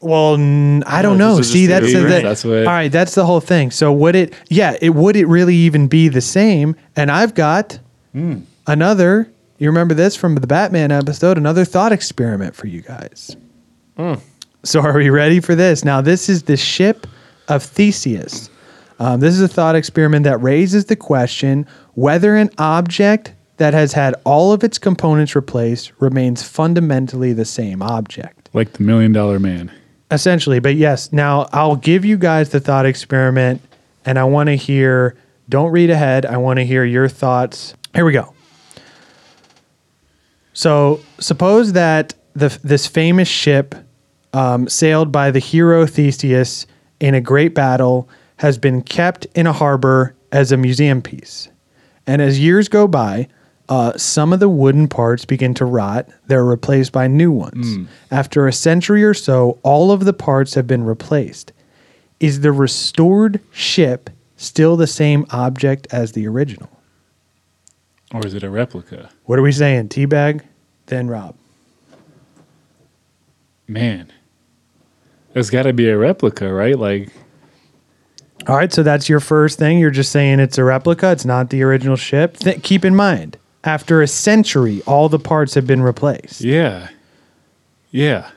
Well, n- I don't No, know. this is See, just that's the the, brain. That's what- all right. That's the whole thing. So would it? Yeah, it would it really even be the same? And I've got Hmm. another. You remember this from the Batman episode? Another thought experiment for you guys. Hmm. So are we ready for this? Now this is the ship of Theseus. Um, this is a thought experiment that raises the question whether an object that has had all of its components replaced remains fundamentally the same object Like the million dollar man. Essentially but yes. Now i'll give you guys the thought experiment and i want to hear don't read ahead i want to hear your thoughts. Here we go. So suppose that the, this famous ship um, sailed by the hero theseus in a great battle has been kept in a harbor as a museum piece. And as years go by, uh, some of the wooden parts begin to rot. They're replaced by new ones. After a century or so, all of the parts have been replaced. Is the restored ship still the same object as the original? Or is it a replica? What are we saying? Teabag, then Rob. Man. There's got to be a replica, right? Like, All right, so that's your first thing. You're just saying it's a replica. It's not the original ship. Th- keep in mind, after a century, all the parts have been replaced. yeah. Yeah.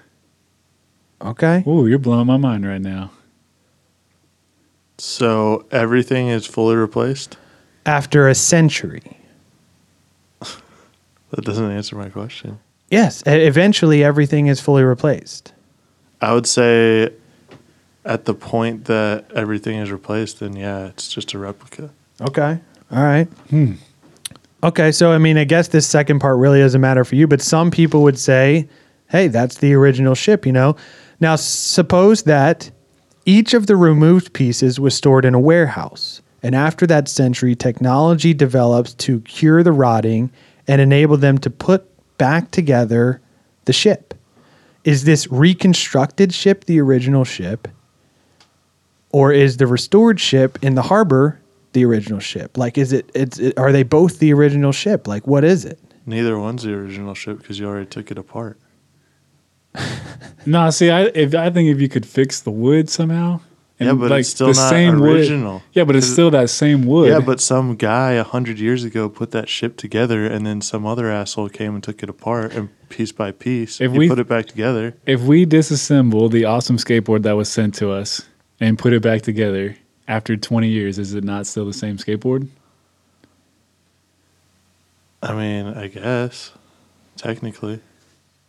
Okay. Ooh, you're blowing my mind right now. So everything is fully replaced? After a century. That doesn't answer my question. Yes, eventually everything is fully replaced. I would say at the point that everything is replaced, then yeah, it's just a replica. Okay. All right. Hmm. Okay, so I mean, I guess this second part really doesn't matter for you, but some people would say, hey, that's the original ship, you know? Now, suppose that each of the removed pieces was stored in a warehouse. And after that century, technology develops to cure the rotting and enable them to put back together the ship. Is this reconstructed ship the original ship? or is the restored ship in the harbor the original ship? Like, is it? It's. It, are they both the original ship? Like, what is it? Neither one's the original ship because you already took it apart. No, see, I if I think if you could fix the wood somehow, and Yeah, but it's still not wood- original. yeah, but it's still that same wood. Yeah, but some guy a hundred years ago put that ship together, and then some other asshole came and took it apart, and piece by piece, If he we- put it back together. if we disassemble the awesome skateboard that was sent to us and put it back together after 20 years, is it not still the same skateboard? I mean, I guess technically,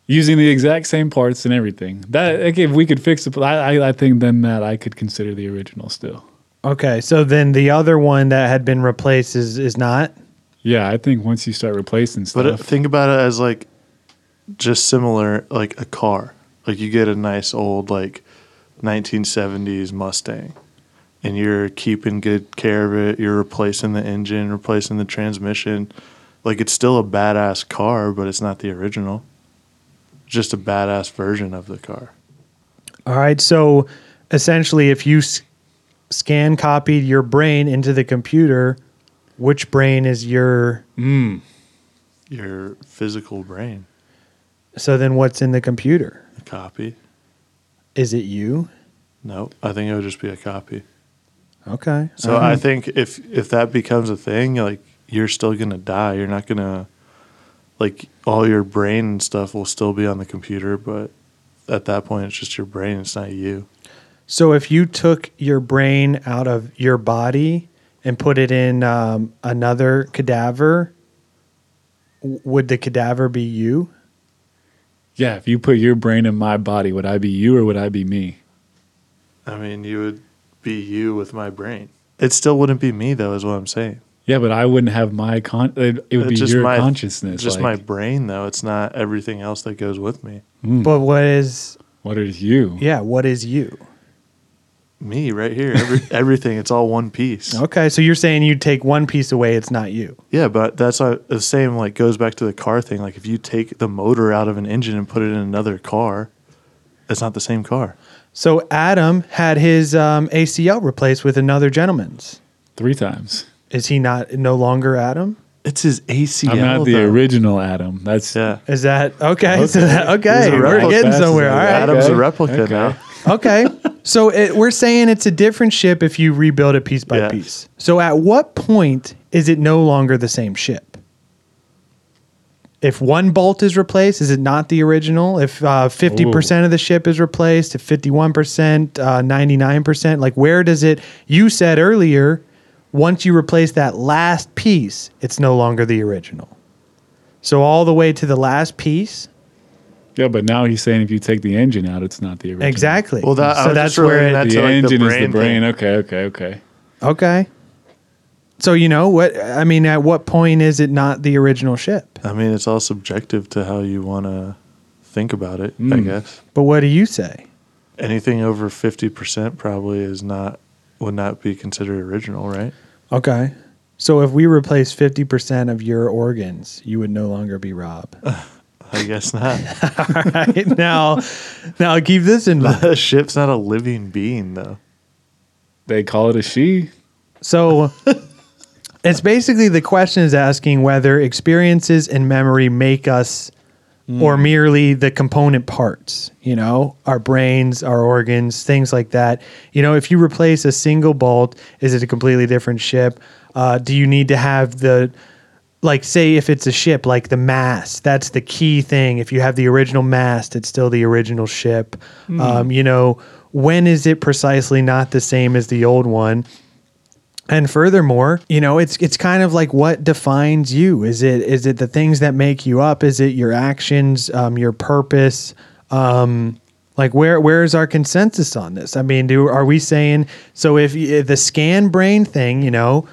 using the exact same parts and everything. That like, if we could fix it, I, I I think then that I could consider the original still. Okay, so then the other one that had been replaced is is not. Yeah, I think once you start replacing stuff, But uh, think about it as like just similar, like a car. Like you get a nice old like 1970s Mustang, and you're keeping good care of it. You're replacing the engine, replacing the transmission. Like it's still a badass car, but it's not the original. Just a badass version of the car. All right, so essentially, if you s- scan copied your brain into the computer, which brain is your? Hmm. Your physical brain, So then, what's in the computer? a copy. Is it you? No, I think it would just be a copy. Okay. So I think if if that becomes a thing, like you're still gonna die. You're not gonna like all your brain and stuff will still be on the computer, but at that point it's just your brain, it's not you. So if you took your brain out of your body and put it in um, another cadaver, would the cadaver be you? yeah, if you put your brain in my body, would I be you or would I be me? I mean you would be you with my brain. It still wouldn't be me though, is what I'm saying. Yeah, but I wouldn't have my con. It, it would It's be just your my consciousness. Just my brain though. It's not everything else that goes with me. Hmm. But what is? What is you? Yeah, what is you? Me right here. Every, everything. It's all one piece. Okay, so you're saying you take one piece away, it's not you. Yeah, but that's not the same. Like goes back to the car thing. Like if you take the motor out of an engine and put it in another car, it's not the same car. So Adam had his um, ACL replaced with another gentleman's. Three times. Is he not no longer Adam? It's his ACL. I'm not the though. original Adam. That's Yeah, Is that okay? So that, okay, we're getting somewhere. I All go. right. Adam's Okay. a replica Okay. now. Okay. So it, we're saying it's a different ship if you rebuild it piece by Yes. piece. So at what point is it no longer the same ship? If one bolt is replaced, is it not the original? If uh, 50% of the ship is replaced, if 51%, uh, 99%, like where does it? You said earlier, once you replace that last piece, it's no longer the original. So all the way to the last piece, yeah, but now he's saying if you take the engine out, it's not the original. exactly. Well, that- so that's where relating it, that The to, like, the engine is the brain brain. thing. Okay, okay, okay. Okay. So you know what I mean at what point is it not the original ship? I mean, it's all subjective to how you want to think about it. I Mm. guess But what do you say? anything over fifty percent probably is not would not be considered original, right? Okay. So if we replace 50% of your organs, you would no longer be Rob. I guess not. right? Now now keep this in mind. the ship's not a living being, though. They call it a she. So it's basically the question is asking whether experiences and memory make us or merely the component parts, you know, our brains, our organs, things like that. You know, if you replace a single bolt, is it a completely different ship? Uh, do you need to have the like say if it's a ship like the mast that's the key thing. If you have the original mast it's still the original ship. Um, you know when is it precisely not the same as the old one and furthermore, you know, it's it's kind of like what defines you. Is it is it the things that make you up? Is it your actions, um, your purpose? Um, like where where is our consensus on this? I mean, do are we saying so? If, if the scan brain thing, you know,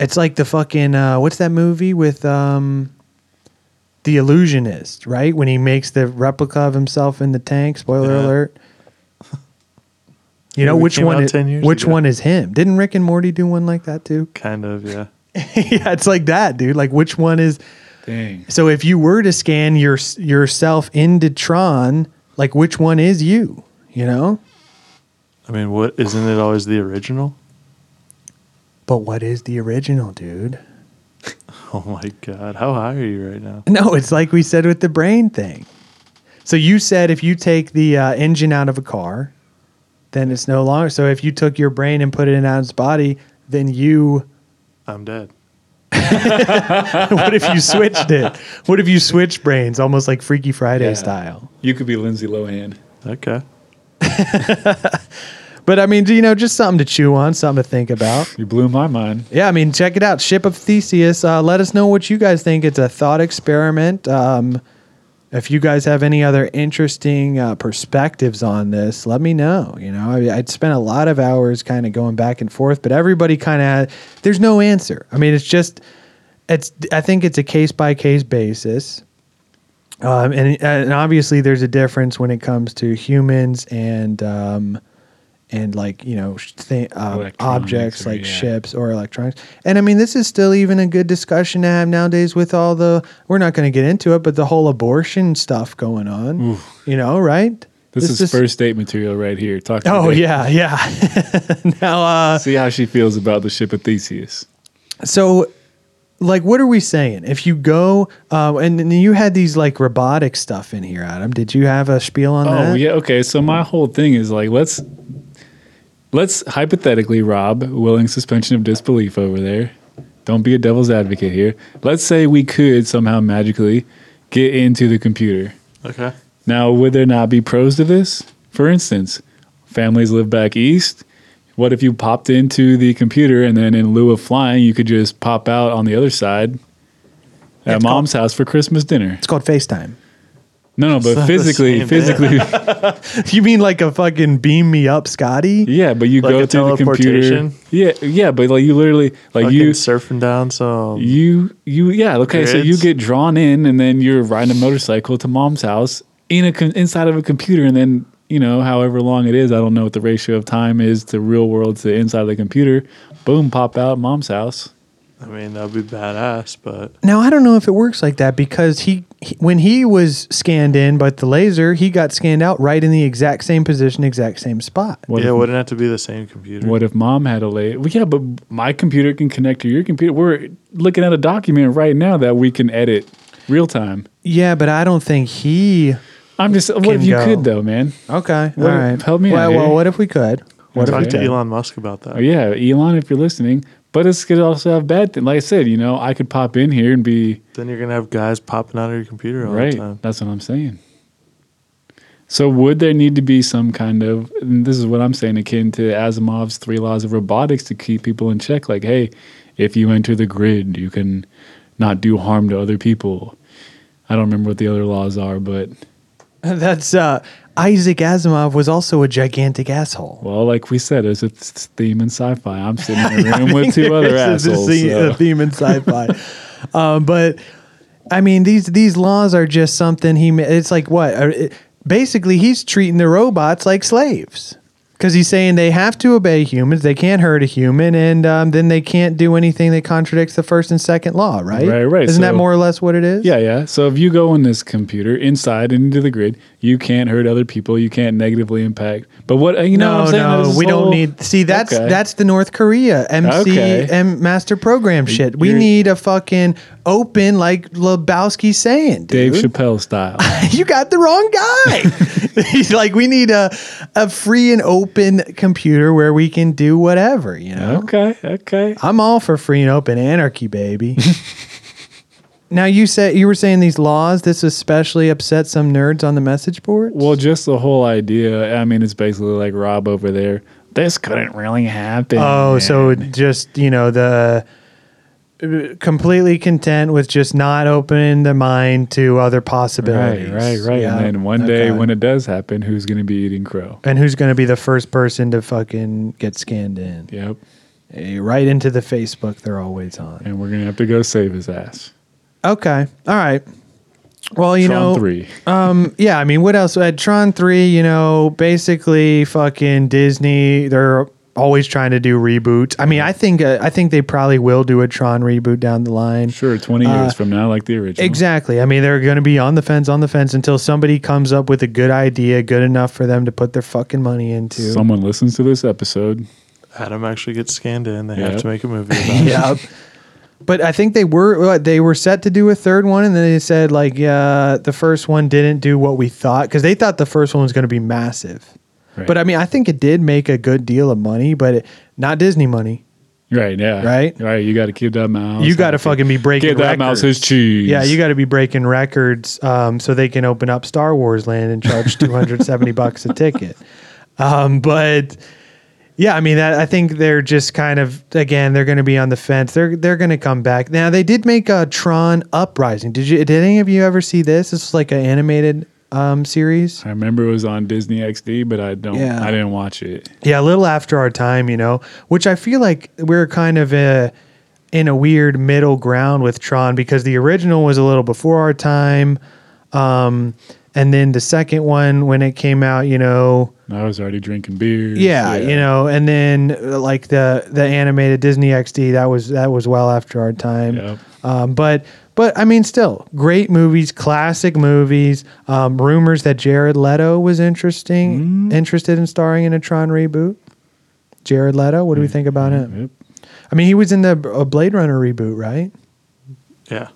it's like the fucking uh, what's that movie with um, the illusionist, right? When he makes the replica of himself in the tank. Spoiler Yeah. alert. You know which one? Is, which ago. one is him? Didn't Rick and Morty do one like that too? Kind of, yeah. yeah, it's like that, dude. Like which one is? Dang. So if you were to scan your yourself into Tron, like which one is you? You know. I mean, what isn't it always the original? But what is the original, dude? Oh my god, how high are you right now? No, it's like we said with the brain thing. So you said if you take the uh, engine out of a car, then it's no longer. So if you took your brain and put it in its body, then you. I'm dead. what if you switched it? What if you switched brains, almost like Freaky Friday Yeah. style? You could be Lindsay Lohan. Okay. But I mean, you know, just something to chew on, something to think about. You blew my mind. Yeah, I mean, check it out. Ship of Theseus. Uh, let us know what you guys think. It's a thought experiment. Um, If you guys have any other interesting uh, perspectives on this, let me know. You know, I, I'd spent a lot of hours kind of going back and forth, but everybody kind of there's no answer. I mean, it's just it's. I think it's a case by case basis. Um, and, and obviously, there's a difference when it comes to humans and um, and like you know th- um, objects or- like yeah. ships or electronics. And I mean, this is still even a good discussion to have nowadays with all the. We're not going to get into it, but the whole abortion stuff going on. You know, right? This, is first date material right here. Talk Oh Dave. yeah, yeah. now, uh, See how she feels about the ship of Theseus. so like what are we saying if you go uh, and, and you had these like robotic stuff in here adam did you have a spiel on Oh that oh yeah, okay. So my whole thing is like let's let's hypothetically, Rob, willing suspension of disbelief over there. Don't be a devil's advocate here. Let's say we could somehow magically get into the computer. Okay. Now, would there not be pros to this? For instance, families live back east. What if you popped into the computer and then in lieu of flying, you could just pop out on the other side at It's mom's house for Christmas dinner? it's called facetime No, no, but physically, physically, you mean like a fucking beam me up scotty yeah. But you Like go a to the computer. teleportation? Yeah, yeah. But like you literally, like Fucking you, surfing down some. you, you. Yeah. Okay. So you Grids. get drawn in, and then you're riding a motorcycle to mom's house in a con- inside of a computer, and then you know, however long it is, I don't know what the ratio of time is to real world to inside of the computer. Boom, pop out mom's house. I mean, that'd be badass, but now i don't know if it works like that because he, he when he was scanned in but the laser he got scanned out right in the exact same position exact same spot What yeah, if, it wouldn't have to be the same computer. What if mom had a late? Well, yeah, but my computer can connect to your computer. We're looking at a document right now that we can edit real time. yeah but i don't think he I'm just. What Can if you go. could though, man? okay What- all right help me well, out well here. what if we could what Okay. if Talk we to could Elon Musk about that. Oh, yeah, Elon, if you're listening. But it's could also have bad things. Like I said, you know, I could pop in here and be Then you're gonna have guys popping out of your computer all right. the time. That's what I'm saying. So would there need to be some kind of? And this is what I'm saying, akin to Asimov's three laws of robotics to keep people in check. Like, hey, if you enter the grid, you can not do harm to other people. I don't remember what the other laws are, but That's uh, Isaac Asimov was also a gigantic asshole. well, like we said, it's a th- theme in sci-fi. I'm sitting in a room with two other assholes. theme, so- a theme in sci-fi, um, but I mean these these laws are just something he. It's like what? Basically, he's treating the robots like slaves because he's saying they have to obey humans, they can't hurt a human, and um, then they can't do anything that contradicts the first and second law. Right? Right, right. Isn't that more or less what it is? Yeah, yeah. So if you go in this computer inside and into the grid, you can't hurt other people. You can't negatively impact. But what you know? what No, I'm saying? no, we don't need. See, that's Okay. that's the North Korea MC Okay. and master program shit. We You're- need a fucking open, like Lebowski saying, dude. Dave Chappelle style. you got the wrong guy. He's like, we need a a free and open computer where we can do whatever. You know. okay, okay. I'm all for free and open anarchy, baby. now you said you were saying these laws. This especially upset some nerds on the message board. Well, just the whole idea. I mean, it's basically like Rob over there. This couldn't really happen. Oh, so just you know the completely content with just not opening the mind to other possibilities. right, right, right. Yeah, And then one day when it does happen, who's going to be eating crow? and who's going to be the first person to fucking get scanned in? Yep. Eh, Right into the Facebook they're always on. And we're going to have to go save his ass. Okay, all right. Well, you Tron know, three. um, yeah. I mean, what else? At Tron three, you know, basically, fucking Disney. They're always trying to do reboots. I mean, I think uh, I think they probably will do a Tron reboot down the line. Sure, twenty years from now, like the original. Exactly. I mean, they're going to be on the fence, on the fence until somebody comes up with a good idea, good enough for them to put their fucking money into. Someone listens to this episode. Adam actually gets scanned in. They Yep. have to make a movie about it. Yep. But I think they were they were set to do a third one, and then they said like, yeah, the first one didn't do what we thought because they thought the first one was going to be massive. Right. But I mean, I think it did make a good deal of money, but it, not Disney money. Right, yeah. Right? Right. You got to keep that mouse. you got to fucking be breaking. Give that records. mouse his cheese. Yeah, you got to be breaking records um, so they can open up Star Wars Land and charge 270 bucks a ticket. Um, but Yeah, I mean, that, I think they're just kind of again they're going to be on the fence. They're they're going to come back. Now they did make a Tron Uprising. Did you? Did any of you ever see this? It's like an animated um, series. I remember it was on Disney XD, but I don't. Yeah. I didn't watch it. Yeah, a little after our time, you know, which I feel like we're kind of uh in a weird middle ground with Tron because the original was a little before our time. Um, and then the second one, when it came out, you know, I was already drinking beer. yeah, you know, and then uh, like the the animated Disney XD, that was that was well after our time. Yep. Um, but but I mean, still great movies, classic movies. Um, rumors that Jared Leto was interesting, interested in starring in a Tron reboot. Jared Leto, what do we think about him? Yep. I mean, he was in the uh, Blade Runner reboot, right? Yeah.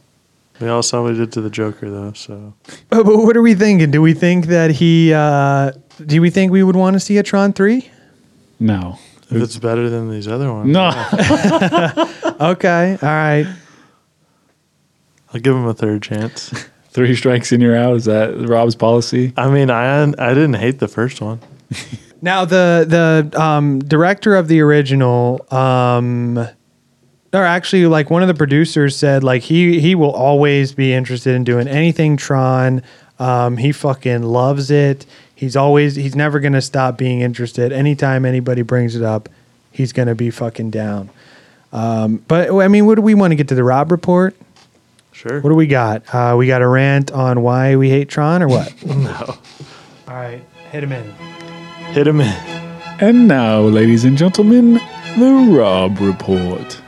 We all saw what he did to the Joker, though. So But, but what are we thinking? Do we think that he? Uh, do we think we would want to see a Tron three? No. if it's better than these other ones, No. Okay, all right. I'll give him a third chance. Three strikes and you're out. Is that Rob's policy? I mean, I I didn't hate the first one. Now the the um, director of the original, um, or actually like one of the producers said like he he will always be interested in doing anything Tron. Um, he fucking loves it. He's always he's never gonna stop being interested. Anytime anybody brings it up, he's gonna be fucking down. Um, but I mean, what do we want to get to the Rob report? Sure. What do we got? Uh, we got a rant on why we hate Tron or what? no. All right, hit him in. Hit him in. And now, ladies and gentlemen, the Rob report.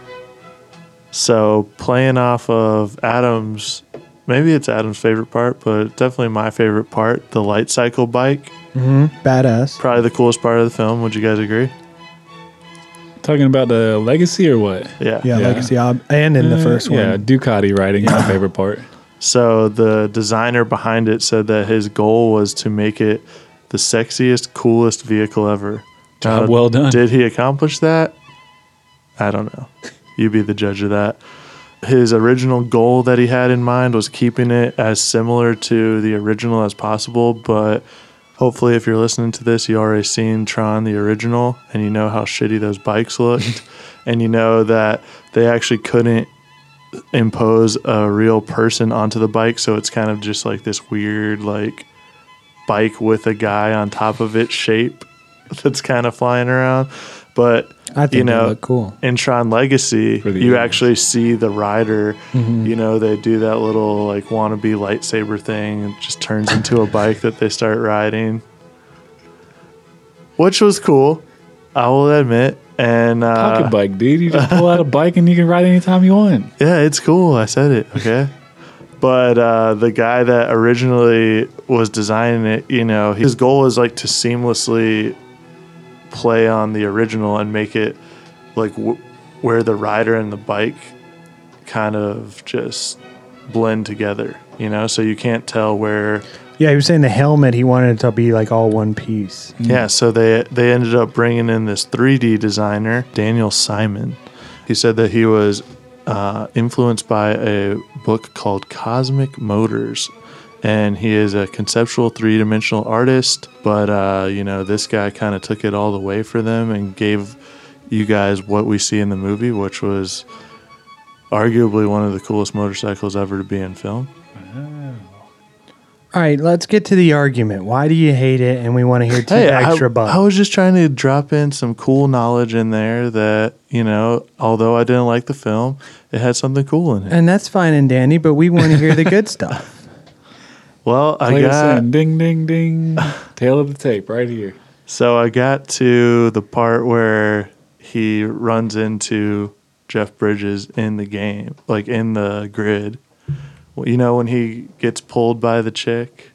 So playing off of Adam's, maybe it's Adam's favorite part, but definitely my favorite part, the light cycle bike. Badass. Probably the coolest part of the film. Would you guys agree? Talking about the legacy or what? Yeah. Yeah, Yeah. Legacy Ob- and in the first one. Yeah, Ducati riding my favorite part. So the designer behind it said that his goal was to make it the sexiest, coolest vehicle ever. Job well done. Did he accomplish that? I don't know. You be the judge of that. His original goal that he had in mind was keeping it as similar to the original as possible, but hopefully if you're listening to this, you already seen Tron the original and you know how shitty those bikes looked and you know that they actually couldn't impose a real person onto the bike, so it's kind of just like this weird like bike with a guy on top of it shape that's kind of flying around. But I think you know, look cool. in Tron Legacy, you aliens. actually see the rider. Mm-hmm. You know, they do that little like wannabe lightsaber thing. and It just turns into a bike that they start riding, which was cool. I will admit. And uh, Pocket bike, dude. You just pull out a bike and you can ride anytime you want. yeah, it's cool. I said it. Okay. but uh, the guy that originally was designing it, you know, his goal was like to seamlessly play on the original and make it like w- where the rider and the bike kind of just blend together, you know, so you can't tell where. Yeah, he was saying the helmet. He wanted it to be like all one piece. Yeah, so they they ended up bringing in this 3D designer, Daniel Simon. He said that he was uh, influenced by a book called Cosmic Motors, and he is a conceptual three dimensional artist. But uh, you know, this guy kind of took it all the way for them and gave you guys what we see in the movie, which was arguably one of the coolest motorcycles ever to be in film. All right, let's get to the argument. Why do you hate it? And we want to hear two extra I, bucks. I was just trying to drop in some cool knowledge in there that, you know, although I didn't like the film, it had something cool in it. and that's fine and dandy, but we want to hear the good stuff. Well, I Play us got. Ding, ding, ding. Tail of the tape right here. so I got to the part where he runs into Jeff Bridges in the game, like in the grid. Well, You know when he gets pulled by the chick?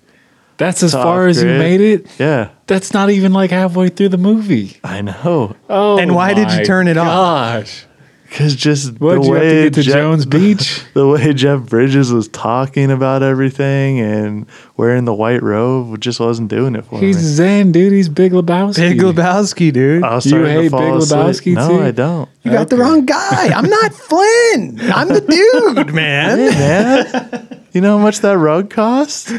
That's as Top far as you made it? Yeah, That's not even like halfway through the movie. I know. Oh, And why did you turn it off? Gosh. Cause just What, the you have way to get to Jeff- Jones Beach? the way Jeff Bridges was talking about everything and wearing the white robe just wasn't doing it for He's me. He's Zen, dude. He's Big Lebowski. Big Lebowski, dude. I was You starting to hate fall Big asleep. Lebowski, No, too? I don't. you got the wrong guy. I'm not Flynn. I'm the dude, man. Man, you know how much that rug cost?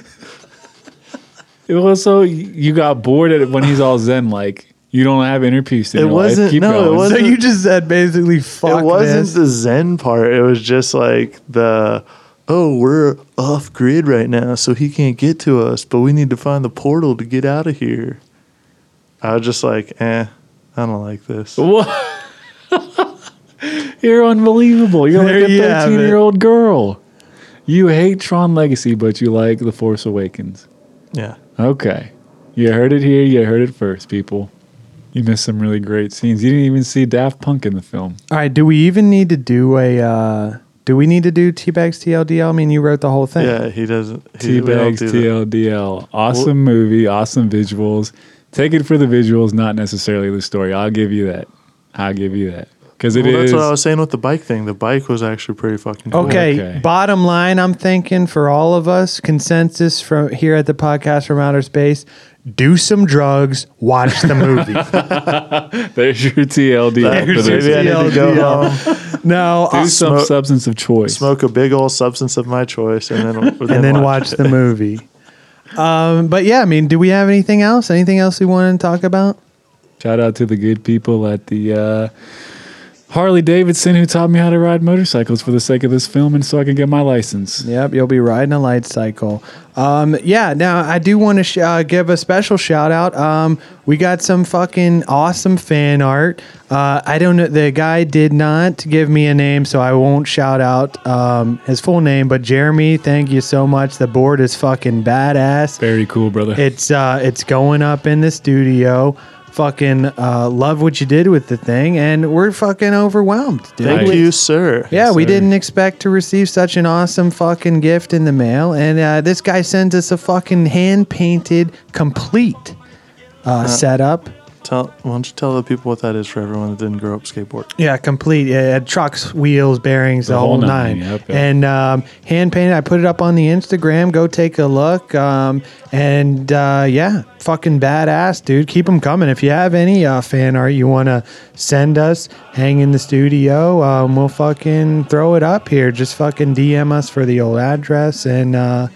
It was so you got bored at it when he's all Zen like. You don't have inner peace in It your wasn't- Keep no, it going. So wasn't- So you just said basically fuck it wasn't this. the Zen part. It was just like the oh, we're off grid right now, so he can't get to us, but we need to find the portal to get out of here. I was just like, eh, I don't like this. What? You're unbelievable. You're There like a you 13 year old girl. You hate Tron Legacy, but you like The Force Awakens. Yeah. Okay. You heard it here. You heard it first, people. You missed some really great scenes. You didn't even see Daft Punk in the film. All right, do we even need to do a? Uh, do we need to do T-Bags TLDL? I mean, you wrote the whole thing. Yeah, he doesn't. He, we don't Teabags do that. TLDL. Awesome movie. Awesome visuals. Take it for the visuals, not necessarily the story. I'll give you that. I'll give you that. Because it is. Well, that's what I was saying with the bike thing. The bike was actually pretty fucking cool. Okay, Okay. bottom line, I'm thinking for all of us, consensus from here at the podcast from outer space: do some drugs, watch the movie. There's your TLDL. That- for this. I need to go TLDL. home, no, Do uh, some smoke- substance of choice. smoke a big old substance of my choice, and then and then watch the movie. Um, but yeah, I mean, do we have anything else? Anything else we want to talk about? Shout out to the good people at the uh, Harley Davidson who taught me how to ride motorcycles for the sake of this film and so I can get my license. Yep, you'll be riding a light cycle. Um, yeah, now I do want to sh- uh, give a special shout out. Um, we got some fucking awesome fan art. Uh, I don't know, the guy did not give me a name, so I won't shout out um, his full name. But Jeremy, thank you so much. The board is fucking badass. Very cool, brother. It's uh, it's going up in the studio. Fucking uh, love what you did with the thing, and we're fucking overwhelmed, dude. Thank you, sir. Yeah, we sir. didn't expect to receive such an awesome fucking gift in the mail, and uh, this guy sends us a fucking hand painted, complete uh, setup. Tell, why don't you tell the people what that is for everyone that didn't grow up skateboard? Yeah, complete. It had trucks, wheels, bearings, the, The whole whole nine. nine, yep, yep. And um, hand painted. I put it up on the Instagram. Go take a look. Um, and uh, yeah, fucking badass, dude. Keep them coming. If you have any uh, fan art you want to send us, hang in the studio, um, we'll fucking throw it up here. Just fucking DM us for the old address. And uh,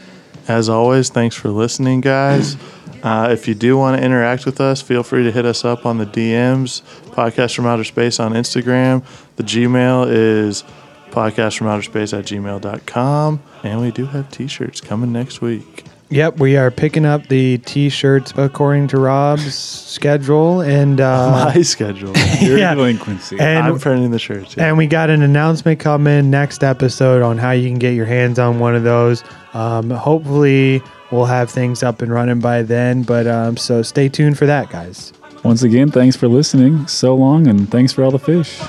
As always, thanks for listening, guys. Uh, if you do want to interact with us, feel free to hit us up on the DMs, Podcast from Outer Space on Instagram. The Gmail is podcast from outer space at gmail.com. And we do have t shirts coming next week. Yep, we are picking up the t-shirts according to Rob's schedule, and uh, My schedule. Your yeah. delinquency. and I'm printing the shirts. yeah. and we got an announcement coming next episode on how you can get your hands on one of those. Um, hopefully, we'll have things up and running by then. But um, so stay tuned for that, guys. Once again, thanks for listening so long and thanks for all the fish.